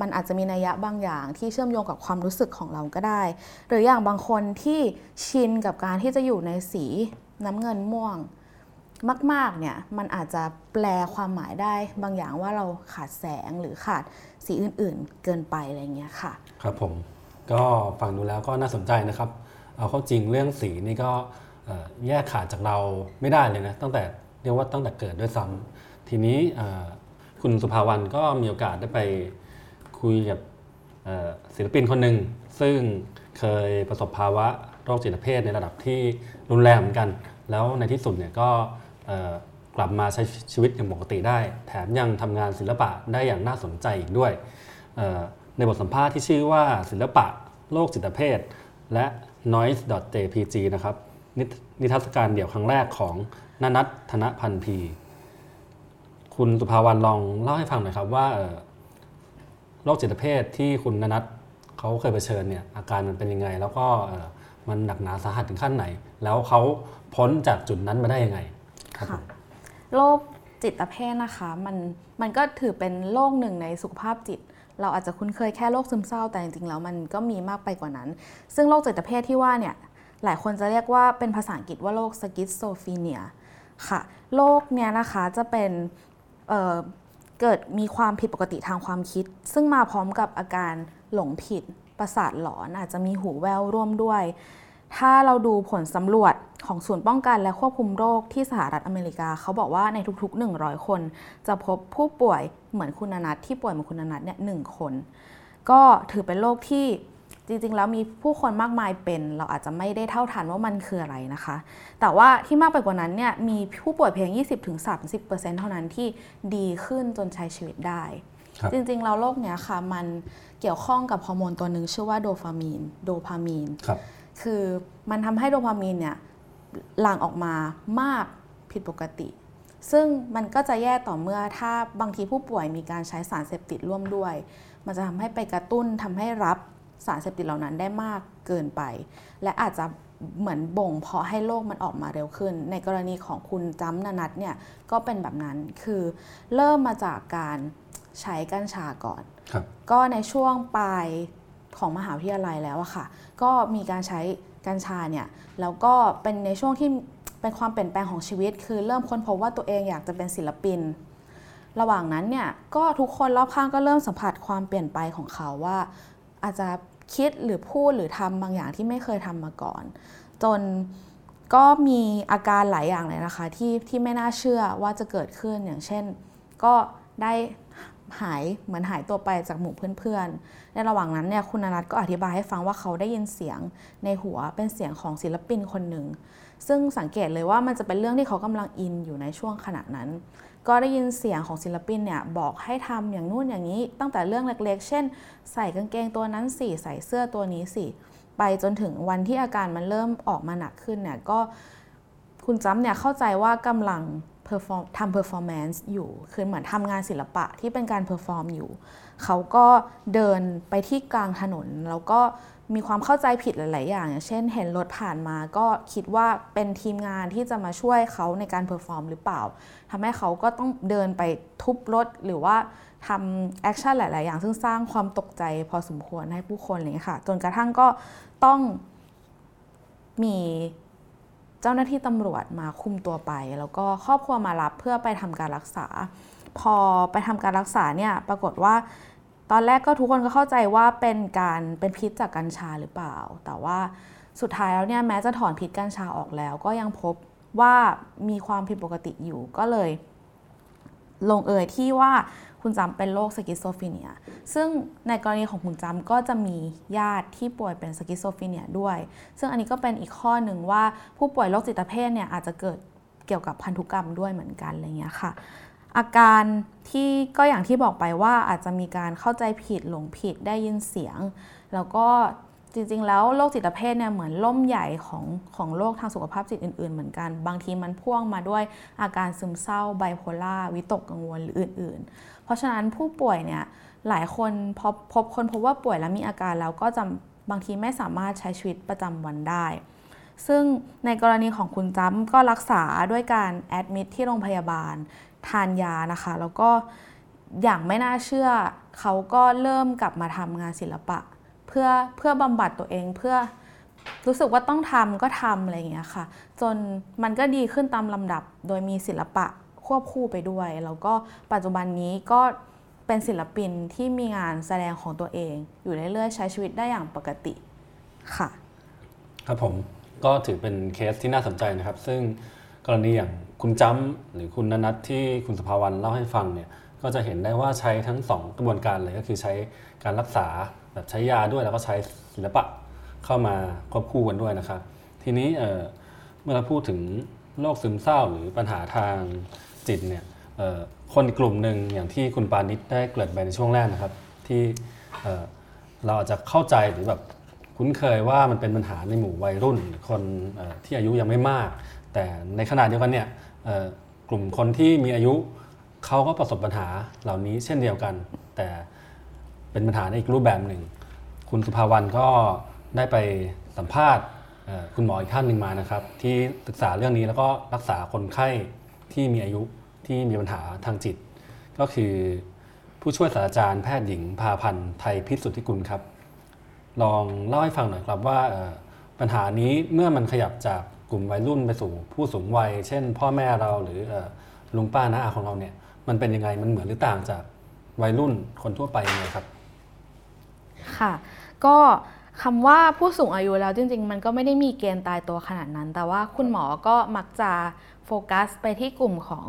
มันอาจจะมีนัยยะบางอย่างที่เชื่อมโยงกับความรู้สึกของเราก็ได้ หรืออย่างบางคนที่ชินกับการที่จะอยู่ในสีน้ำเงินม่วง มากๆเนี่ยมันอาจจะแปลความหมายได้บางอย่างว่าเราขาดแสงหรือขาดสีอื่นๆ เกินไปอะไรเงี้ยค่ะ ครับผมก็ฟังดูแล้วก็น่าสนใจนะครับ เอาเข้าจริงเรื่องสีนี่ก็แยกขาดจากเราไม่ได้เลยนะตั้งแต่เรียกว่าตั้งแต่เกิดด้วยซ้ำทีนี้คุณสุภาวันก็มีโอกาสได้ไปคุยกับศิลปินคนหนึ่งซึ่งเคยประสบภาวะโรคจิตเภทในระดับที่รุนแรงเหมือนกัน แล้วในที่สุดเนี่ยก็ กลับมาใช้ชีวิตอย่างปกติได้ แถมยังทำงานศิลปะได้อย่างน่าสนใจอีกด้วย ในบทสัมภาษณ์ที่ชื่อว่าศิลปะโลกจิตเภท และ noise.jpg นะครับนนิทรรศการเดี่ยวครั้งแรกของนนัทธนพันธ์พี คุณสุภาวันลองเล่าให้ฟังหน่อยครับว่าโรคจิตเภทที่คุณนนัทเขาเคยเผชิญเนี่ยอาการมันเป็นยังไง แล้วก็มันหนักหนาสาหัสถึงขั้นไหน แล้วเขาพ้นจากจุดนั้นมาได้ยังไง ครับผมโรคจิตเภทนะคะมันมันก็ถือเป็นโรคหนึ่งในสุขภาพจิต เราอาจจะคุ้นเคยแค่โรคซึมเศร้าแต่จริงๆแล้วมันก็มีมากไปกว่านั้น ซึ่งโรคจิตเภทที่ว่าเนี่ยหลายคนจะเรียกว่าเป็นภาษาอังกฤษว่าโรค schizophrenia ค่ะโรคเนี้ยนะคะจะเป็นเกิดมีความผิดปกติทางความคิด ซึ่งมาพร้อมกับอาการหลงผิดประสาทหลอนอาจจะมีหูแว่วร่วมด้วย ถ้าเราดูผลสำรวจของศูนย์ป้องกันและควบคุมโรคที่สหรัฐอเมริกา เขาบอกว่าในทุกๆ 100 คน จะพบผู้ป่วยเหมือนคุณอนัทที่ป่วยเหมือนคุณอนัทเนี่ยหนึ่งคน ก็ถือเป็นโรคที่จริงๆ แล้วมีผู้คนมากมายเป็น เราอาจจะไม่ได้เท่าทันว่ามันคืออะไรนะคะ แต่ว่าที่มากไปกว่านั้นเนี่ยมีผู้ป่วยเพียง 20-30%เท่านั้นที่ดีขึ้นจนใช้ชีวิตได้ครับจริงๆ แล้วโรคเนี้ยค่ะมันเกี่ยวข้องกับฮอร์โมนตัวหนึ่งชื่อว่าโดฟามีนโดพามีนครับ คือมันทำให้โดพามีนเนี่ยหลั่งออกมามากผิดปกติ ซึ่งมันก็จะแย่ต่อเมื่อถ้าบางทีผู้ป่วยมีการใช้สารเสพติดร่วมด้วย มันจะทำให้ไปกระตุ้นทำให้รับสารเสพติดเหล่านั้นได้มากเกินไป และอาจจะเหมือนบ่งเพาะให้โรคมันออกมาเร็วขึ้น ในกรณีของคุณจ้ำนานัทเนี่ยก็เป็นแบบนั้นคือเริ่มมาจากการใช้กัญชาก่อนครับก็ในช่วงปลาย ของมหาวิทยาลัยแล้วอะค่ะ ก็มีการใช้กัญชาเนี่ยแล้วก็เป็นในช่วงที่เป็นความเปลี่ยนแปลงของชีวิต คือเริ่มค้นพบว่าตัวเองอยากจะเป็นศิลปิน ระหว่างนั้นเนี่ยก็ทุกคนรอบข้างก็เริ่มสัมผัสความเปลี่ยนไปของเขาว่า อาจจะคิดหรือพูดหรือทำบางอย่างที่ไม่เคยทำมาก่อน จนก็มีอาการหลายอย่างเลยนะคะที่ที่ไม่น่าเชื่อว่าจะเกิดขึ้นอย่างเช่น ก็ได้ หายเหมือนหายตัวไปจากหมู่เพื่อนๆ ในระหว่างนั้นเนี่ยคุณอนัทก็อธิบายให้ฟังว่าเขาได้ยินเสียงในหัวเป็นเสียงของศิลปินคนหนึ่ง ซึ่งสังเกตเลยว่ามันจะเป็นเรื่องที่เขากำลังอินอยู่ในช่วงขณะนั้น ก็ได้ยินเสียงของศิลปินเนี่ยบอกให้ทำอย่างนู่นอย่างนี้ ตั้งแต่เรื่องเล็กๆ เช่น ใส่กางเกงตัวนั้นสิใส่เสื้อตัวนี้สิไปจนถึงวันที่อาการมันเริ่มออกมาหนักขึ้นเนี่ยก็คุณจ้ำเนี่ยเข้าใจว่ากำลัง perform ทำ performance อยู่ คือเหมือนทำงานศิลปะที่เป็นการ perform อยู่ เขาก็เดินไปที่กลางถนน แล้วก็มีความเข้าใจผิดหลาย ๆ อย่าง อย่างเช่น เห็นรถผ่านมาก็คิดว่าเป็นทีมงานที่จะมาช่วยเขาในการ perform หรือเปล่า ทำให้เขาก็ต้องเดินไปทุบรถ หรือว่าทำ action หลาย ๆ อย่าง ซึ่งสร้างความตกใจพอสมควรให้ผู้คนเลยค่ะ จนกระทั่งก็ต้องมี เจ้าหน้าที่ตำรวจมาคุมตัวไป แล้วก็ครอบครัวมารับเพื่อไปทำการรักษา พอไปทำการรักษาเนี่ยปรากฏว่าตอนแรกก็ทุกคนก็เข้าใจว่าเป็นการเป็นพิษจากกัญชาหรือเปล่า แต่ว่าสุดท้ายแล้วเนี่ยแม้จะถอนพิษกัญชาออกแล้ว ก็ยังพบว่ามีความผิดปกติอยู่ก็เลย ลงเอยที่ว่า คุณจำเป็นโรค schizophrenia ซึ่งในกรณีของคุณจำก็จะมีญาติที่ป่วยเป็น schizophrenia ด้วย ซึ่งอันนี้ก็เป็นอีกข้อหนึ่งว่าผู้ป่วยโรคจิตเภทเนี่ยอาจจะเกิดเกี่ยวกับพันธุกรรมด้วยเหมือนกันอะไรเงี้ยค่ะ อาการที่ก็อย่างที่บอกไปว่าอาจจะมีการเข้าใจผิดหลงผิดได้ยินเสียง แล้วก็ จริงๆ แล้วโรคจิตเภทเนี่ยเหมือนล่มใหญ่ของของโรคทางสุขภาพจิตอื่นๆ เหมือนกัน บางทีมันพ่วงมาด้วยอาการซึมเศร้าไบโพล่าวิตกกังวลหรืออื่น ๆ เพราะฉะนั้นผู้ป่วยเนี่ยหลายคนพบพบคนพบว่าป่วยแล้วมีอาการแล้วก็จะบางทีไม่สามารถใช้ชีวิตประจำวันได้ ซึ่งในกรณีของคุณจ้ำก็รักษาด้วยการแอดมิดที่โรงพยาบาลทานยานะคะ แล้วก็อย่างไม่น่าเชื่อเขาก็เริ่มกลับมาทำงานศิลปะ พื่อเพื่อบำบัดตัวเองเพื่อรู้สึกว่าต้องทำก็ทำอะไรอย่างเงี้ยค่ะ จนมันก็ดีขึ้นตามลำดับ โดยมีศิลปะควบคู่ไปด้วย แล้วก็ปัจจุบันนี้ก็เป็นศิลปินที่มีงานแสดงของตัวเอง อยู่เรื่อยๆใช้ชีวิตได้อย่างปกติค่ะ ครับผมก็ถือเป็นเคสที่น่าสนใจนะครับ ซึ่งกรณีอย่างคุณจำหรือคุณนนัทที่คุณสภาวันเล่าให้ฟังเนี่ยก็จะเห็นได้ว่าใช้ทั้ง 2 กระบวนการเลยก็คือใช้การรักษา แบบใช้ยาด้วยแล้วก็ใช้ศิลปะเข้ามาควบคู่กันด้วยนะครับ ทีนี้เมื่อเราพูดถึงโรคซึมเศร้าหรือปัญหาทางจิตเนี่ยคนกลุ่มหนึ่งอย่างที่คุณปานิชได้เกริ่นไปในช่วงแรกนะครับ ที่เราอาจจะเข้าใจหรือแบบคุ้นเคยว่ามันเป็นปัญหาในหมู่วัยรุ่น คนที่อายุยังไม่มาก แต่ในขณะเดียวกันเนี่ยกลุ่มคนที่มีอายุเขาก็ประสบปัญหาเหล่านี้เช่นเดียวกัน แต่ เป็นปัญหาในอีกรูปแบบหนึ่ง คุณสุภาวันก็ได้ไปสัมภาษณ์คุณหมออีกท่านหนึ่งมานะครับ ที่ศึกษาเรื่องนี้แล้วก็รักษาคนไข้ที่มีอายุที่มีปัญหาทางจิต ก็คือผู้ช่วยศาสตราจารย์แพทย์หญิงพาพันธ์ไทยพิสุทธิกุลครับ ลองเล่าให้ฟังหน่อยครับว่าปัญหานี้เมื่อมันขยับจากกลุ่มวัยรุ่นไปสู่ผู้สูงวัย เช่น พ่อแม่เราหรือลุงป้าน้าอาของเราเนี่ยมันเป็นยังไงมันเหมือนหรือต่างจากวัยรุ่นคนทั่วไปยังไงครับ ค่ะ ก็คำว่าผู้สูงอายุแล้วจริง ๆ มันก็ไม่ได้มีเกณฑ์ตายตัวขนาดนั้น แต่ว่าคุณหมอก็มักจะโฟกัสไปที่กลุ่มของ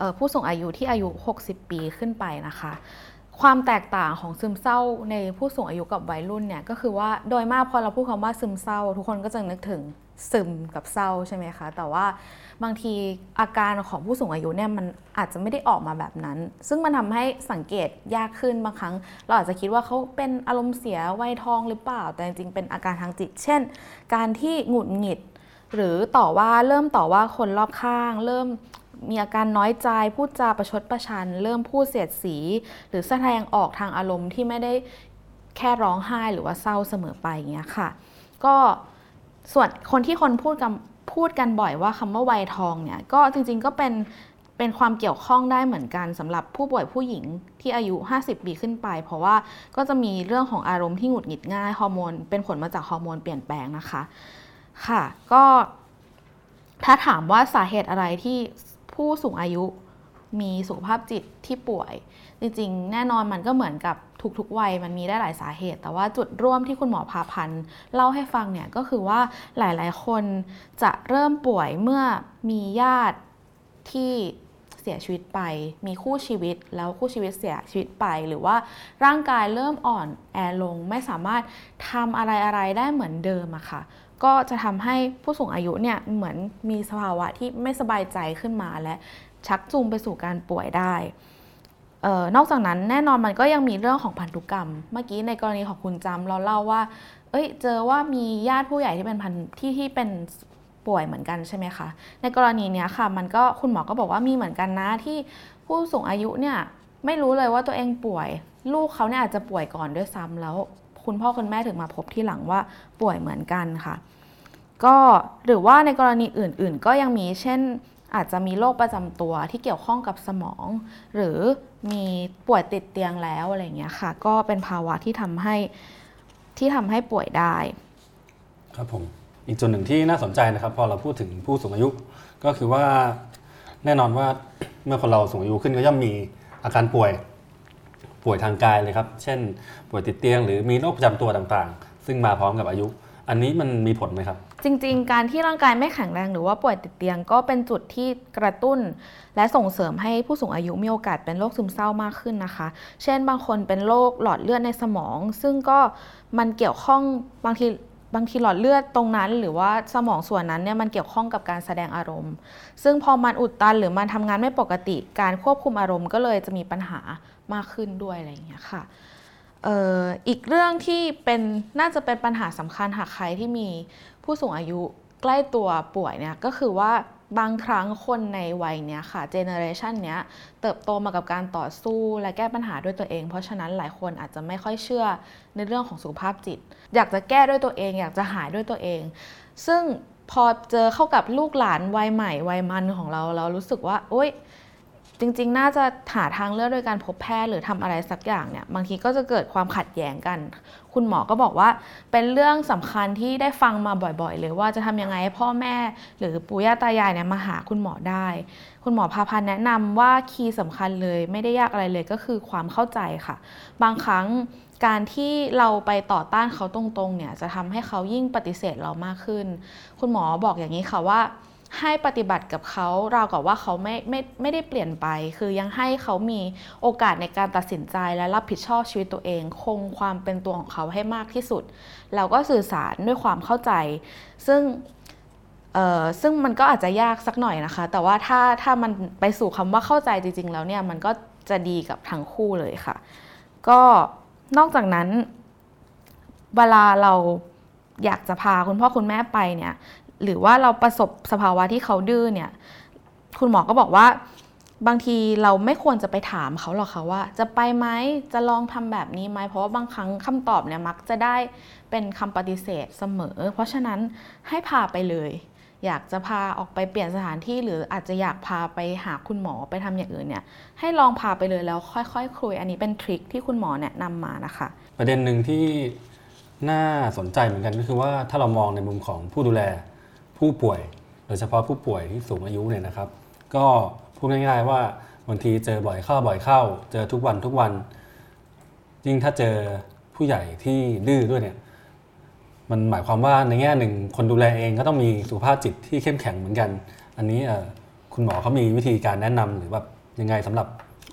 ออผู้สูงอายุที่อายุ 60 ปีขึ้นไปนะคะ ความแตกต่างของซึมเศร้าในผู้สูงอายุกับวัยรุ่นเนี่ยก็คือว่าโดยมากพอเราพูดคำว่าซึมเศร้า ทุกคนก็จะนึกถึง ซึมกับเศร้าใช่ไหมคะ แต่ว่าบางทีอาการของผู้สูงอายุเนี่ยมันอาจจะไม่ได้ออกมาแบบนั้น ซึ่งมันทำให้สังเกตยากขึ้นบางครั้ง เราอาจจะคิดว่าเขาเป็นอารมณ์เสียวัยทองหรือเปล่า แต่จริงๆเป็นอาการทางจิต เช่น การที่หงุดหงิด หรือต่อว่าเริ่มต่อว่าคนรอบข้าง เริ่มมีอาการน้อยใจพูดจาประชดประชัน เริ่มพูดเสียดสี หรือแสดงออกทางอารมณ์ที่ไม่ได้แค่ร้องไห้หรือว่าเศร้าเสมอไปอย่างเงี้ยค่ะ ก็ ส่วนคนที่คนพูดกับพูดกันบ่อยว่าคำว่าวัยทองเนี่ยก็จริงๆก็เป็นเป็นความเกี่ยวข้องได้เหมือนกันสำหรับผู้ป่วยผู้หญิงที่อายุ 50 ปีขึ้นไป เพราะว่าก็จะมีเรื่องของอารมณ์ที่หงุดหงิดง่ายฮอร์โมนเป็นผลมาจากฮอร์โมนเปลี่ยนแปลงนะคะ ค่ะ ก็ถ้าถามว่าสาเหตุอะไรที่ผู้สูงอายุมีสุขภาพจิตที่ป่วย จริงๆ แน่นอนมันก็เหมือนกับ ทุกๆวัยมันมีได้หลายสาเหตุ แต่ว่าจุดร่วมที่คุณหมอพาพันธ์เล่าให้ฟังเนี่ยก็คือว่าหลายๆ คนจะเริ่มป่วยเมื่อมีญาติที่เสียชีวิตไป มีคู่ชีวิตแล้วคู่ชีวิตเสียชีวิตไป หรือว่าร่างกายเริ่มอ่อนแอลงไม่สามารถทำอะไรอะไรได้เหมือนเดิมอะค่ะก็จะทำให้ผู้สูงอายุเนี่ยเหมือนมีสภาวะที่ไม่สบายใจขึ้นมาและชักจูงไปสู่การป่วยได้ นอกจากนั้นแน่นอนมันก็ยังมีเรื่องของพันธุกรรม เมื่อกี้ในกรณีของคุณจำเราเล่าว่า เอ้ย เจอว่ามีญาติผู้ใหญ่ที่เป็นพันที่ที่เป็นป่วยเหมือนกันใช่ไหมคะ ในกรณีนี้ค่ะ มันก็คุณหมอก็บอกว่ามีเหมือนกันนะที่ผู้สูงอายุเนี่ยไม่รู้เลยว่าตัวเองป่วย ลูกเขาเนี่ยอาจจะป่วยก่อนด้วยซ้ำแล้ว คุณพ่อคุณแม่ถึงมาพบที่หลังว่าป่วยเหมือนกันค่ะ ก็หรือว่าในกรณีอื่น ๆ ก็ยังมีเช่นอาจจะมีโรคประจำตัวที่เกี่ยวข้องกับสมอง หรือ มีป่วยติดเตียงแล้วอะไรอย่างเงี้ยค่ะ ก็เป็นภาวะที่ทำให้ที่ทำให้ป่วยได้ ครับผมอีกจุดหนึ่งที่น่าสนใจนะครับ พอเราพูดถึงผู้สูงอายุก็คือว่าแน่นอนว่าเมื่อคนเราสูงอายุขึ้นก็ย่อมมีอาการป่วยป่วยทางกายเลยครับ เช่น ป่วยติดเตียงหรือมีโรคประจำตัวต่างๆ ซึ่งมาพร้อมกับอายุ อันนี้มันมีผลไหมครับ จริงๆ การที่ร่างกายไม่แข็งแรงหรือว่าป่วยติดเตียงก็เป็นจุดที่กระตุ้น และส่งเสริมให้ผู้สูงอายุมีโอกาสเป็นโรคซึมเศร้ามากขึ้นนะคะ เช่นบางคนเป็นโรคหลอดเลือดในสมอง ซึ่งก็มันเกี่ยวข้องบางทีบางทีหลอดเลือดตรงนั้น หรือว่าสมองส่วนนั้นเนี่ยมันเกี่ยวข้องกับการแสดงอารมณ์ ซึ่งพอมันอุดตันหรือมันทำงานไม่ปกติ การควบคุมอารมณ์ก็เลยจะมีปัญหามากขึ้นด้วยอะไรอย่างเงี้ยค่ะ อ,อ,อีกเรื่องที่เป็นน่าจะเป็นปัญหาสำคัญหากใครที่มีผู้สูงอายุใกล้ตัวป่วยเนี่ยก็คือว่าบางครั้งคนในวัยเนี้ยค่ะเจเนอเรชันเนี้ยเติบโตมากับการต่อสู้และแก้ปัญหาด้วยตัวเอง เพราะฉะนั้นหลายคนอาจจะไม่ค่อยเชื่อในเรื่องของสุขภาพจิต อยากจะแก้ด้วยตัวเอง อยากจะหายด้วยตัวเอง ซึ่งพอเจอเข้ากับลูกหลานวัยใหม่วัยมันของเราเรารู้สึกว่าโอ๊ย จริง ๆ น่าจะหาทางเลือกโดยการพบแพทย์หรือทำอะไรสักอย่างเนี่ย บางทีก็จะเกิดความขัดแย้งกัน คุณหมอก็บอกว่า เป็นเรื่องสำคัญที่ได้ฟังมาบ่อยๆเลยว่าจะทำยังไงให้พ่อแม่ หรือปู่ย่าตายายเนี่ยมาหาคุณหมอได้ คุณหมอพาพันแนะนำว่าคีย์สำคัญเลย ไม่ได้ยากอะไรเลยก็คือความเข้าใจค่ะ บางครั้งการที่เราไปต่อต้านเขาตรงๆเนี่ยจะทำให้เขายิ่งปฏิเสธเรามากขึ้น คุณหมอบอกอย่างนี้ค่ะว่า ให้ปฏิบัติกับเขาราวกับว่าเขาไม่ไม่ไม่ได้เปลี่ยนไป คือยังให้เขามีโอกาสในการตัดสินใจและรับผิดชอบชีวิตตัวเอง คงความเป็นตัวของเขาให้มากที่สุด แล้วก็สื่อสารด้วยความเข้าใจ ซึ่งเอ่อซึ่งมันก็อาจจะยากสักหน่อยนะคะ แต่ว่าถ้าถ้ามันไปสู่คำว่าเข้าใจจริง ๆ แล้วเนี่ยมันก็จะดีกับทั้งคู่เลยค่ะ ก็นอกจากนั้น เวลาเราอยากจะพาคุณพ่อคุณแม่ไปเนี่ย หรือว่าเราประสบสภาวะที่เขาดื้อเนี่ย คุณหมอก็บอกว่าบางทีเราไม่ควรจะไปถามเขาหรอกค่ะว่า จะไปไหมจะลองทำแบบนี้ไหมเพราะว่าบางครั้งคำตอบเนี่ยมักจะได้เป็นคำปฏิเสธเสมอ เพราะฉะนั้นให้พาไปเลย อยากจะพาออกไปเปลี่ยนสถานที่หรืออาจจะอยากพาไปหาคุณหมอไปทำอย่างอื่นเนี่ย ให้ลองพาไปเลยแล้วค่อยๆคุย อันนี้เป็นทริคที่คุณหมอแนะนำมานะคะ ประเด็นหนึ่งที่น่าสนใจเหมือนกันก็คือว่าถ้าเรามองในมุมของผู้ดูแล ผู้ป่วย โดยเฉพาะผู้ป่วยที่สูงอายุเนี่ยนะครับ ก็พูดง่ายๆว่าบางทีเจอบ่อยเข้าบ่อยเข้า เจอทุกวันทุกวัน ยิ่งถ้าเจอผู้ใหญ่ที่ดื้อด้วยเนี่ยมันหมายความว่าในแง่หนึ่งคนดูแลเองก็ต้องมีสุขภาพจิตที่เข้มแข็งเหมือนกัน อันนี้คุณหมอเขามีวิธีการแนะนำหรือแบบยังไงสำหรับ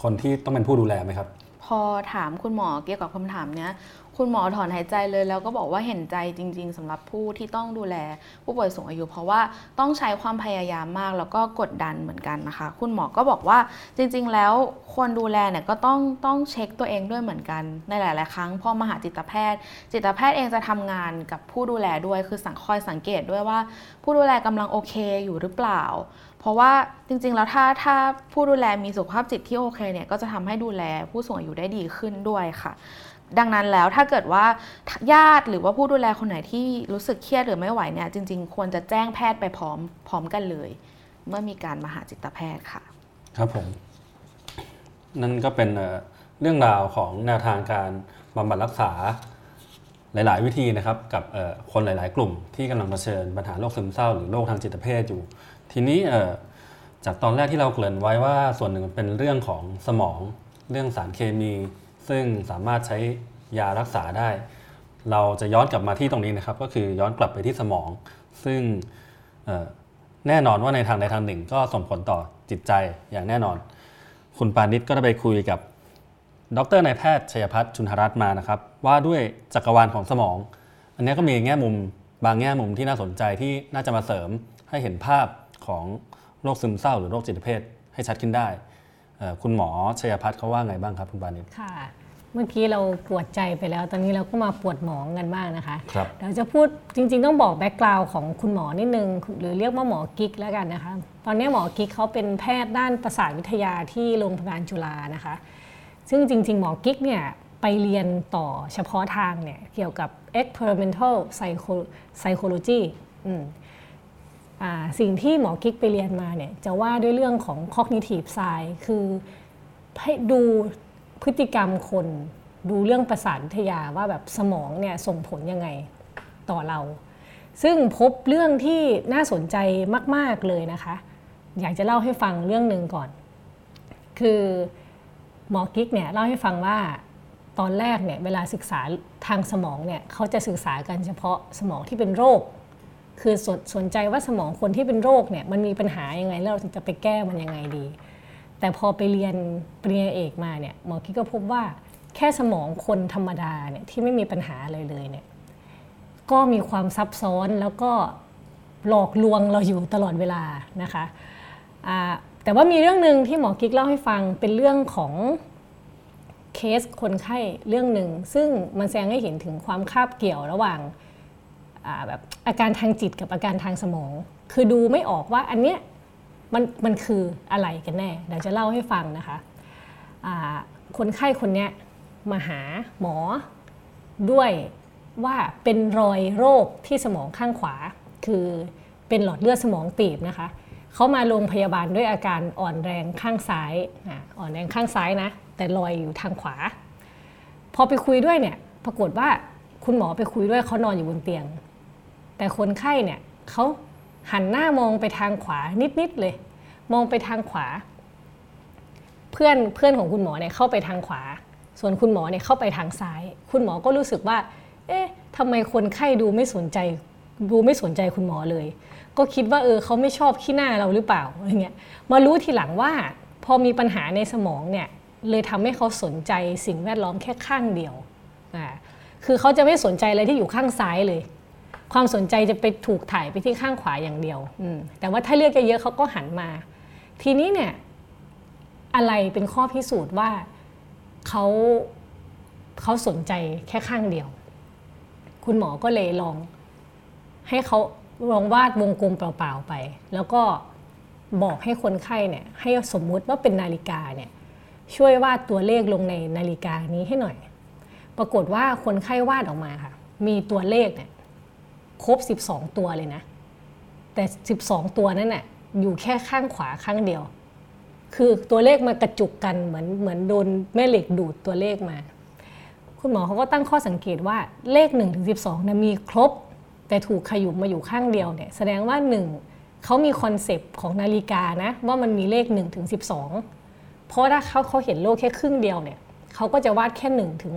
คนที่ต้องเป็นผู้ดูแลไหมครับ พอถามคุณหมอเกี่ยวกับคำถามเนี้ย คุณหมอถอนหายใจเลยแล้วก็บอกว่าเห็นใจจริง ๆสำหรับผู้ที่ต้องดูแลผู้ป่วยสูงอายุ เพราะว่าต้องใช้ความพยายามมากแล้วก็กดดันเหมือนกันนะคะ คุณหมอก็บอกว่าจริง ๆ แล้วคนดูแลเนี่ยก็ต้องต้องเช็คตัวเองด้วยเหมือนกัน ในหลาย ๆ ครั้งพอมาหาจิตแพทย์ จิตแพทย์เองจะทำงานกับผู้ดูแลด้วยคือสังคอยสังเกตด้วยว่า ผู้ดูแลกำลังโอเคอยู่หรือเปล่า เพราะว่าจริง ๆ แล้วถ้าถ้าผู้ดูแลมีสุขภาพจิตที่โอเคเนี่ยก็จะทำให้ดูแลผู้สูงอายุได้ดีขึ้นด้วยค่ะ ดังนั้นแล้วถ้าเกิดว่าญาติหรือว่าผู้ดูแลคนไหนที่รู้สึกเครียดหรือไม่ไหวเนี่ยจริง ๆ ควรจะแจ้งแพทย์ไปพร้อมพร้อมกันเลย เมื่อมีการมาหาจิตแพทย์ค่ะ ครับผม นั่นก็เป็นเรื่องราวของแนวทางการบำบัดรักษาหลาย ๆ วิธีนะครับกับคนหลาย ๆ กลุ่มที่กำลังเผชิญปัญหาโรคซึมเศร้าหรือโรคทางจิตเภทอยู่ ทีนี้จากตอนแรกที่เราเกริ่นไว้ว่าส่วนหนึ่งเป็นเรื่องของสมอง เรื่องสารเคมี ซึ่งสามารถใช้ยารักษาได้ เราจะย้อนกลับมาที่ตรงนี้นะครับ ก็คือย้อนกลับไปที่สมอง ซึ่งแน่นอนว่าในทางใดทางหนึ่ง ก็ส่งผลต่อจิตใจอย่างแน่นอน คุณปานิชก็ได้ไปคุยกับดรนายแพทย์ชัยพัฒน์ชุนหรัตน์มานะครับ ว่าด้วยจักรวาลของสมอง อันนี้ก็มีแง่มุมบางแง่มุมที่น่าสนใจที่น่าจะมาเสริมให้เห็นภาพของโรคซึมเศร้าหรือโรคจิตเภทให้ชัดขึ้นได้ คุณหมอชัยพัฒน์เขาว่าไงบ้างครับคุณปาณิสค่ะ เมื่อกี้เราปวดใจไปแล้ว ตอนนี้เราก็มาปวดสมองกันบ้างนะคะครับเดี๋ยวจะพูดจริง ๆ ต้องบอก background ของคุณหมอนิดนึง หรือเรียกว่าหมอกิ๊กแล้วกันนะคะ ตอนนี้หมอกิ๊กเขาเป็นแพทย์ด้านประสาทวิทยาที่โรงพยาบาลจุฬานะคะ ซึ่งจริง ๆ หมอกิ๊กเนี่ยไปเรียนต่อเฉพาะทางเนี่ยเกี่ยวกับ experimental psycho- psychology อืมอ่า สิ่งที่หมอกิ๊กไปเรียนมาเนี่ยจะว่าด้วยเรื่องของ cognitive science คือให้ดูพฤติกรรมคนดูเรื่องประสาทวิทยาว่าแบบสมองเนี่ยส่งผลยังไงต่อเรา ซึ่งพบเรื่องที่น่าสนใจมาก ๆ เลยนะคะ อยากจะเล่าให้ฟังเรื่องหนึ่งก่อน คือหมอกิ๊กเนี่ยเล่าให้ฟังว่าตอนแรกเนี่ยเวลาศึกษาทางสมองเนี่ยเขาจะศึกษากันเฉพาะสมองที่เป็นโรค คือสนสนใจว่าสมองคนที่เป็นโรคเนี่ยมันมีปัญหายังไงแล้วเราจะไปแก้มันยังไงดี แต่พอไปเรียนปริญญาเอกมาเนี่ยหมอกิ๊กก็พบว่าแค่สมองคนธรรมดาเนี่ยที่ไม่มีปัญหาอะไรเลยเนี่ยก็มีความซับซ้อนแล้วก็หลอกลวงเราอยู่ตลอดเวลานะคะแต่ว่ามีเรื่องหนึ่งที่หมอกิ๊กเล่าให้ฟังเป็นเรื่องของเคสคนไข้เรื่องหนึ่งซึ่งมันแสดงให้เห็นถึงความคาบเกี่ยวระหว่าง แบบอาการทางจิตกับอาการทางสมอง คือดูไม่ออกว่าอันเนี้ยมันมันคืออะไรกันแน่เดี๋ยวจะเล่าให้ฟังนะคะคนไข้คนเนี้ยมาหาหมอด้วยว่าเป็นรอยโรคที่สมองข้างขวา คือเป็นหลอดเลือดสมองตีบนะคะเขามาโรงพยาบาลด้วยอาการอ่อนแรงข้างซ้ายอ่อ่อนแรงข้างซ้ายนะ แต่รอยอยู่ทางขวา พอไปคุยด้วยเนี่ยปรากฏว่าคุณหมอไปคุยด้วยเขานอนอยู่บนเตียง แต่คนไข้เนี่ยเขาหันหน้ามองไปทางขวานิดๆเลย มองไปทางขวา เพื่อนเพื่อนของคุณหมอเนี่ยเข้าไปทางขวา ส่วนคุณหมอเนี่ยเข้าไปทางซ้าย คุณหมอก็รู้สึกว่า เอ๊ะทำไมคนไข้ดูไม่สนใจ ดูไม่สนใจคุณหมอเลย ก็คิดว่าเออเขาไม่ชอบขี้หน้าเราหรือเปล่าอะไรเงี้ยมารู้ทีหลังว่า พอมีปัญหาในสมองเนี่ยเลยทำให้เขาสนใจสิ่งแวดล้อมแค่ข้างเดียวอ่าคือเขาจะไม่สนใจอะไรที่อยู่ข้างซ้ายเลย ความสนใจจะไปถูกถ่ายไปที่ข้างขวาอย่างเดียวแต่ว่าถ้าเลือกเยอะๆเขาก็หันมา ทีนี้เนี่ยอะไรเป็นข้อพิสูจน์ว่าเขาเขาสนใจแค่ข้างเดียว คุณหมอก็เลยลอง ให้เขาลองวาดวงกลมเปล่าๆไป แล้วก็บอกให้คนไข้เนี่ยให้สมมุติว่าเป็นนาฬิกาเนี่ยช่วยวาดตัวเลขลงในนาฬิกานี้ให้หน่อย ปรากฏว่าคนไข้วาดออกมาค่ะ มีตัวเลขเนี่ย ครบ 12 ตัวเลยนะ แต่ 12 ตัวนั้นน่ะอยู่แค่ข้างขวาข้างเดียว คือตัวเลขมากระจุกกันเหมือนเหมือนโดนแม่เหล็กดูดตัวเลขมา คุณหมอเขาก็ตั้งข้อสังเกตว่าเลข1ถึง12นะมีครบ แต่ถูกขยุมมาอยู่ข้างเดียวเนี่ยแสดงว่า 1เขามีคอนเซปต์ของนาฬิกานะว่ามันมีเลข1ถึง12 เพราะถ้าเขาเขาเห็นโลกแค่ครึ่งเดียวเนี่ยเขาก็จะวาดแค่1ถึง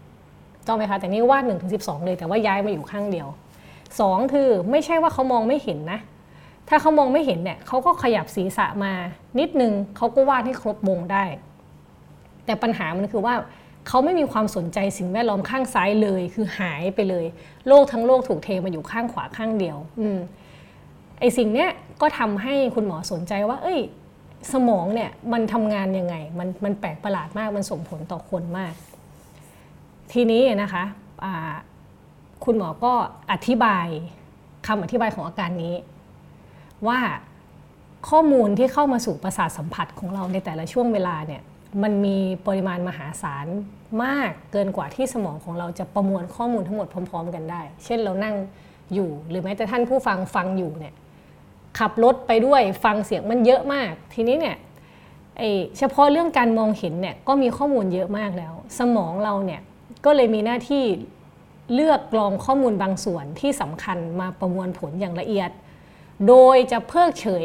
6ต้องไหมคะแต่นี่วาด1ถึง12 เลยแต่ว่าย้ายมาอยู่ข้างเดียว สองคือไม่ใช่ว่าเขามองไม่เห็นนะ ถ้าเขามองไม่เห็นเนี่ยเขาก็ขยับศีรษะมา นิดนึงเขาก็วาดให้ครบวงได้ แต่ปัญหามันคือว่าเขาไม่มีความสนใจสิ่งแวดล้อมข้างซ้ายเลย คือหายไปเลย โลกทั้งโลกถูกเทมาอยู่ข้างขวาข้างเดียว อืมไอสิ่งเนี้ยก็ทำให้คุณหมอสนใจว่า เอ้ย สมองเนี่ยมันทำงานยังไง มันมันแปลกประหลาดมากมันส่งผลต่อคนมาก ทีนี้นะคะอ่า คุณหมอก็อธิบายคำอธิบายของอาการนี้ ว่าข้อมูลที่เข้ามาสู่ประสาทสัมผัสของเราในแต่ละช่วงเวลาเนี่ยมันมีปริมาณมหาศาลมากเกินกว่าที่สมองของเราจะประมวลข้อมูลทั้งหมดพร้อม ๆ กันได้ เช่นเรานั่งอยู่หรือแม้แต่ท่านผู้ฟังฟังอยู่เนี่ยขับรถไปด้วยฟังเสียงมันเยอะมาก ทีนี้เนี่ยเฉพาะเรื่องการมองเห็นเนี่ยก็มีข้อมูลเยอะมากแล้ว สมองเราเนี่ยก็เลยมีหน้าที่ เลือกกรองข้อมูลบางส่วนที่สำคัญมาประมวลผลอย่างละเอียด โดยจะเพิกเฉย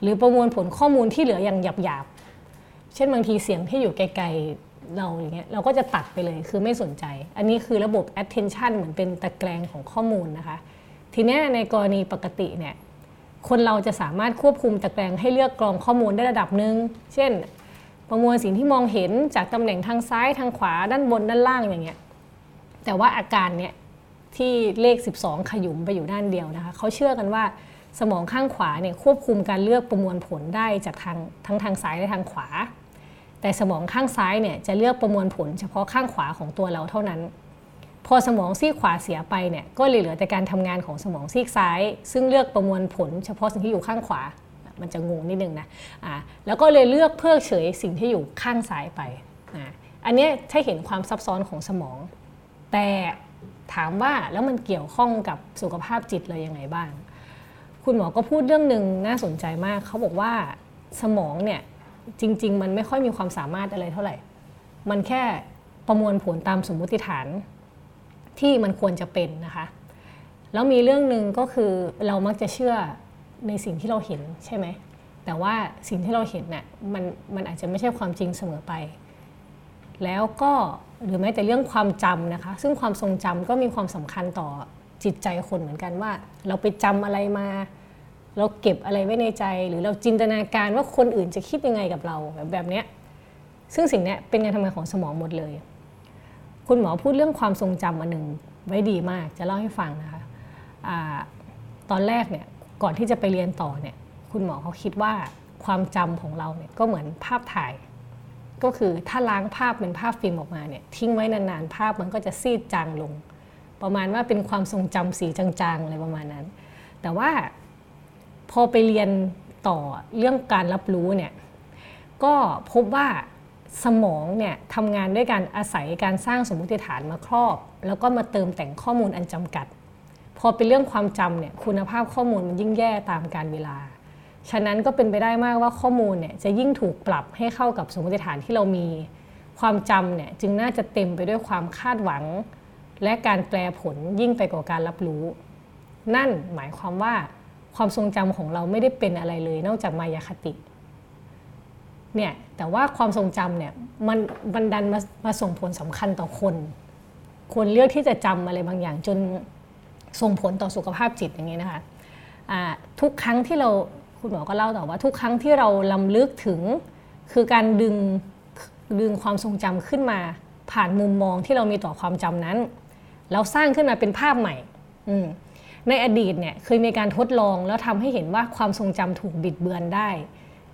หรือประมวลผลข้อมูลที่เหลืออย่างหยาบๆ เช่นบางทีเสียงที่อยู่ไกลๆเราอย่างเงี้ยเราก็จะตัดไปเลยคือไม่สนใจ อันนี้คือระบบ attention เหมือนเป็นตะแกรงของข้อมูลนะคะ ทีนี้ในกรณีปกติเนี่ยคนเราจะสามารถควบคุมตะแกรงให้เลือกกรองข้อมูลได้ระดับหนึ่งเช่น ประมวลสิ่งที่มองเห็นจากตำแหน่งทางซ้ายทางขวาด้านบนด้านล่างอย่างเงี้ย แต่ว่าอาการเนี่ยที่เลข 12 ขยุมไปอยู่ด้านเดียวนะคะเขาเชื่อกันว่าสมองข้างขวาเนี่ยควบคุมการเลือกประมวลผลได้จากทางทั้งทางซ้ายและทางขวา แต่สมองข้างซ้ายเนี่ยจะเลือกประมวลผลเฉพาะข้างขวาของตัวเราเท่านั้น พอสมองซีกขวาเสียไปเนี่ยก็เลยเหลือแต่การทำงานของสมองซีกซ้าย ซึ่งเลือกประมวลผลเฉพาะสิ่งที่อยู่ข้างขวา มันจะงงนิดนึงนะอ่าแล้วก็เลยเลือกเพิกเฉยสิ่งที่อยู่ข้างซ้ายไปอ่าอันนี้ถ้าเห็นความซับซ้อนของสมอง แต่ถามว่าแล้วมันเกี่ยวข้องกับสุขภาพจิตเลยยังไงบ้าง คุณหมอก็พูดเรื่องหนึ่งน่าสนใจมากเขาบอกว่าสมองเนี่ยจริง ๆ มันไม่ค่อยมีความสามารถอะไรเท่าไหร่ มันแค่ประมวลผลตามสมมุติฐานที่มันควรจะเป็นนะคะ แล้วมีเรื่องหนึ่งก็คือเรามักจะเชื่อในสิ่งที่เราเห็นใช่ไหม แต่ว่าสิ่งที่เราเห็นน่ะมันมันอาจจะไม่ใช่ความจริงเสมอไป แล้วก็หรือแม้แต่เรื่องความจำนะคะ ซึ่งความทรงจำก็มีความสำคัญต่อจิตใจคนเหมือนกันว่า เราไปจำอะไรมา เราเก็บอะไรไว้ในใจ หรือเราจินตนาการว่าคนอื่นจะคิดยังไงกับเราแบบแบบเนี้ยซึ่งสิ่งนี้เป็นการทำงานของสมองหมดเลย คุณหมอพูดเรื่องความทรงจำอันหนึ่งไว้ดีมาก จะเล่าให้ฟังนะคะอาตอนแรกเนี่ยก่อนที่จะไปเรียนต่อเนี่ยคุณหมอเขาคิดว่าความจำของเราเนี่ยก็เหมือนภาพถ่าย ก็คือถ้าล้างภาพเป็นภาพฟิล์มออกมาเนี่ยทิ้งไว้นานๆ ภาพมันก็จะซีดจางลง ประมาณว่าเป็นความทรงจำสีจางๆอะไรประมาณนั้น แต่ว่าพอไปเรียนต่อเรื่องการรับรู้เนี่ยก็พบว่าสมองเนี่ยทำงานด้วยการอาศัยการสร้างสมมติฐานมาครอบ แล้วก็มาเติมแต่งข้อมูลอันจำกัด พอเป็นเรื่องความจำเนี่ยคุณภาพข้อมูลมันยิ่งแย่ตามการเวลา ฉะนั้นก็เป็นไปได้มากว่าข้อมูลเนี่ยจะยิ่งถูกปรับให้เข้ากับสมมติฐานที่เรามี ความจำเนี่ยจึงน่าจะเต็มไปด้วยความคาดหวัง และการแปลผลยิ่งไปกว่าการรับรู้ นั่นหมายความว่าความทรงจำของเราไม่ได้เป็นอะไรเลย นอกจากมายาคติเนี่ยแต่ว่าความทรงจำเนี่ยมันบันดันมามาส่งผลสำคัญต่อคน คนเลือกที่จะจำอะไรบางอย่างจนส่งผลต่อสุขภาพจิตอย่างนี้นะคะะทุกครั้งที่เรา คุณหมอก็เล่าต่อว่าทุกครั้งที่เราลำลึกถึง คือการดึงดึงความทรงจำขึ้นมา ผ่านมุมมองที่เรามีต่อความจำนั้น แล้วสร้างขึ้นมาเป็นภาพใหม่ในอดีตเนี่ยเคยมีการทดลองแล้วทำให้เห็นว่าความทรงจำถูกบิดเบือนได้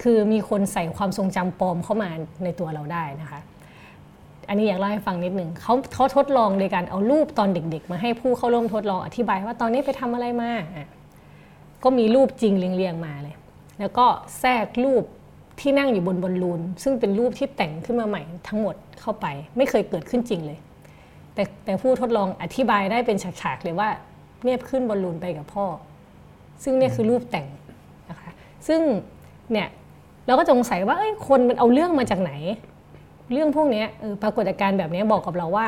คือมีคนใส่ความทรงจำปลอมเข้ามาในตัวเราได้นะคะ อันนี้อยากเล่าให้ฟังนิดหนึ่งเขาเขาทดลองโดยการเอารูปตอนเด็ก ๆ มาให้ผู้เข้าร่วมทดลองอธิบายว่าตอนนี้ไปทำอะไรมา ก็มีรูปจริงเรียงๆมาเลย แล้วก็แทรกรูปที่นั่งอยู่บนบอลลูน ซึ่งเป็นรูปที่แต่งขึ้นมาใหม่ทั้งหมดเข้าไป ไม่เคยเกิดขึ้นจริงเลย แต่แต่ผู้ทดลองอธิบายได้เป็นฉากๆเลยว่าเนี่ยขึ้นบอลลูนไปกับพ่อ ซึ่งเนี่ยคือรูปแต่งนะคะซึ่งเนี่ยเราก็สงสัยว่าคนมันเอาเรื่องมาจากไหน เรื่องพวกนี้ปรากฏการณ์แบบนี้บอกกับเราว่า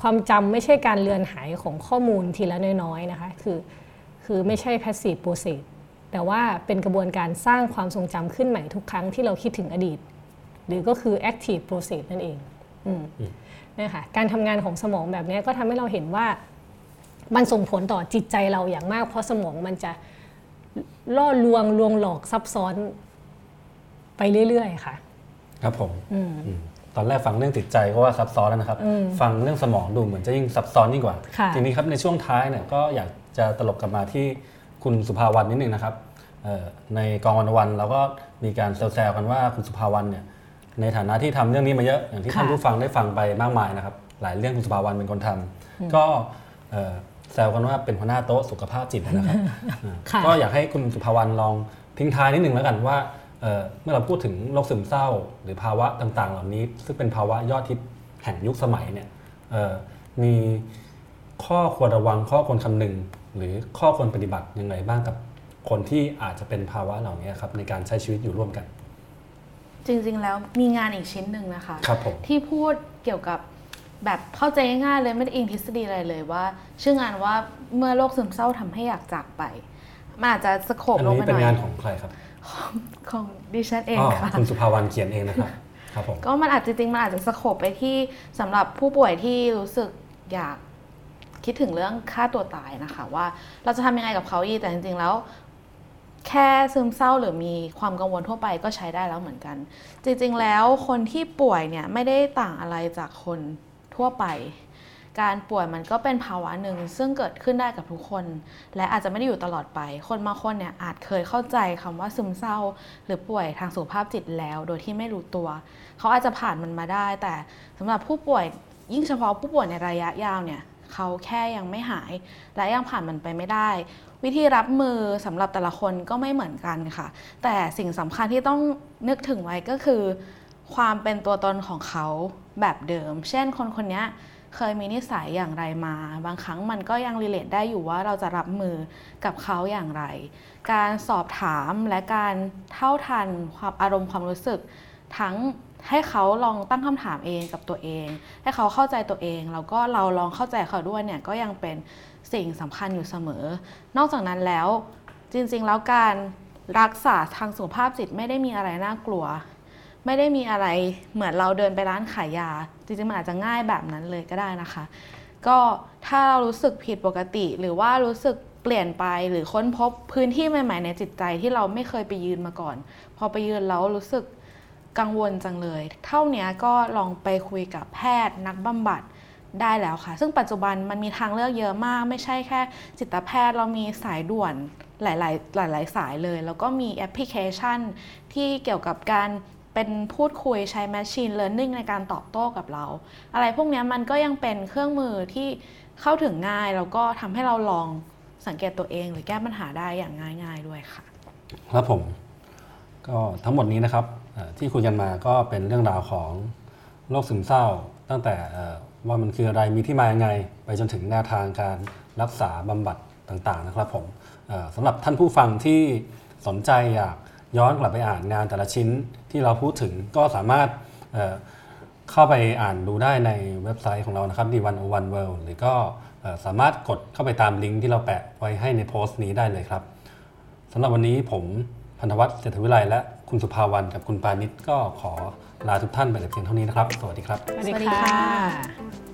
ความจำไม่ใช่การเลือนหายของข้อมูลทีละน้อยๆนะคะ คือ คือไม่ใช่ passive process แต่ว่าเป็นกระบวนการสร้างความทรงจำขึ้นใหม่ทุกครั้งที่เราคิดถึงอดีต หรือก็คือ active process นั่นเองนะคะการทำงานของสมองแบบนี้ก็ทำให้เราเห็นว่ามันส่งผลต่อจิตใจเราอย่างมาก เพราะสมองมันจะล่อลวงลวงหลอกซับซ้อนไปเรื่อยๆ ค่ะ ครับผมตอนแรกฟังเรื่องจิตใจก็ว่าซับซ้อนแล้วนะครับ ฟังเรื่องสมองดูเหมือนจะยิ่งซับซ้อนยิ่งกว่าทีนี้ครับในช่วงท้ายเนี่ยก็อยาก จะตลบกลับมาที่คุณสุภาวันนิดนึงนะครับในกองวันวันเราก็มีการแซวๆกันว่าคุณสุภาวันเนี่ยในฐานะที่ทำเรื่องนี้มาเยอะอย่างที่ท่านผู้ฟังได้ฟังไปมากมายนะครับ หลายเรื่องคุณสุภาวันเป็นคนทำก็แซวกันว่าเป็นหัวหน้าโต๊ะสุขภาพจิตนะครับก็อยากให้คุณสุภาวันลองทิ้งท้ายนิดนึงแล้วกันว่าเมื่อเราพูดถึงโรคซึมเศร้า หรือภาวะต่างๆ เหล่านี้ ซึ่งเป็นภาวะยอดทิศแห่งยุคสมัยเนี่ยมีข้อควรระวังข้อควรคำนึง หรือข้อควรปฏิบัติยังไงบ้างกับคนที่อาจจะเป็นภาวะเหล่านี้ครับในการใช้ชีวิตอยู่ร่วมกัน จริงๆแล้วมีงานอีกชิ้นหนึ่งนะคะคที่พูดเกี่ยวกับแบบเข้าใจง่ายๆเลยไม่ได้อิงทฤษฎีอะไรเลยว่า ชื่องานว่าเมื่อโรคซึมเศร้าทำให้อยากจากไปมันอาจจะสโคบลงไปหน่อยอันนี้เป็นงานของใครครับ ของดิฉันเองค่ะคุณสุภาวันเขียนเองนะครับครับผมก็มันอาจจะจริงมันอาจจะสโคบไปที่สำหรับผู้ป่วยที่รู้สึกอยาก คิดถึงเรื่องฆ่าตัวตายนะคะ ว่าเราจะทำยังไงกับเขาอีแต่จริงๆแล้วแค่ซึมเศร้าหรือมีความกังวลทั่วไปก็ใช้ได้แล้วเหมือนกัน จริงๆแล้วคนที่ป่วยเนี่ยไม่ได้ต่างอะไรจากคนทั่วไป การป่วยมันก็เป็นภาวะหนึ่งซึ่งเกิดขึ้นได้กับทุกคน และอาจจะไม่ได้อยู่ตลอดไป คนบางคนเนี่ยอาจเคยเข้าใจคำว่าซึมเศร้า หรือป่วยทางสุขภาพจิตแล้ว โดยที่ไม่รู้ตัว เขาอาจจะผ่านมันมาได้ แต่สำหรับผู้ป่วยยิ่งเฉพาะผู้ป่วยในระยะยาวเนี่ย เขาแค่ยังไม่หาย และยังผ่านมันไปไม่ได้ วิธีรับมือสำหรับแต่ละคนก็ไม่เหมือนกันค่ะ แต่สิ่งสำคัญที่ต้องนึกถึงไว้ก็คือ ความเป็นตัวตนของเขาแบบเดิม เช่นคนคนนี้เคยมีนิสัยอย่างไรมา บางครั้งมันก็ยังรีเลทได้อยู่ว่าเราจะรับมือกับเขาอย่างไร การสอบถามและการเท่าทันความอารมณ์ความรู้สึกทั้ง ให้เขาลองตั้งคำถามเองกับตัวเอง ให้เขาเข้าใจตัวเองแล้วก็เราลองเข้าใจเขาด้วยเนี่ยก็ยังเป็นสิ่งสำคัญอยู่เสมอ นอกจากนั้นแล้วจริงๆแล้วการรักษาทางสุขภาพจิตไม่ได้มีอะไรน่ากลัว ไม่ได้มีอะไรเหมือนเราเดินไปร้านขายยา จริงๆมันอาจจะง่ายแบบนั้นเลยก็ได้นะคะ ก็ถ้าเรารู้สึกผิดปกติ หรือว่ารู้สึกเปลี่ยนไปหรือค้นพบพื้นที่ใหม่ ๆ ในจิตใจที่เราไม่เคยไปยืนมาก่อน พอไปยืนแล้วรู้สึก กังวลจังเลย เท่านี้ก็ลองไปคุยกับแพทย์นักบำบัดได้แล้วค่ะ ซึ่งปัจจุบันมันมีทางเลือกเยอะมาก ไม่ใช่แค่ จิตแพทย์เรามีสายด่วนหลาย ๆ หลาย ๆ สายเลย แล้วก็มีแอปพลิเคชัน ที่เกี่ยวกับการเป็นพูดคุยใช้ Machine Learning ในการตอบโต้กับเรา อะไรพวกนี้มันก็ยังเป็นเครื่องมือที่เข้าถึงง่าย แล้วก็ทำให้เราลองสังเกตตัวเอง หรือแก้ปัญหาได้อย่างง่าย ๆ ด้วยค่ะ ครับผม ก็ทั้งหมดนี้นะครับ ที่คุยกันมาก็เป็นเรื่องราวของโรคซึมเศร้า ตั้งแต่ว่ามันคืออะไรมีที่มายังไง ไปจนถึงแนวทางการรักษาบำบัดต่างๆนะครับผมสำหรับท่านผู้ฟังที่สนใจอยากย้อนกลับไปอ่านงานแต่ละชิ้นที่เราพูดถึงก็สามารถเเข้าไปอ่านดูได้ในเว็บไซต์ของเรานะครับ D101 World หรือก็สามารถกดเข้าไปตามลิงก์ที่เราแปะไว้ให้ในโพสต์นี้ได้เลยครับสำหรับวันนี้ผมพันธวัฒน์เศรษฐวิไลและ คุณสุภาวันกับคุณปานิชก็ขอลาทุกท่านไปแต่เพียงเท่านี้นะครับ สวัสดีครับ สวัสดีสวัสดีค่ะค่ะ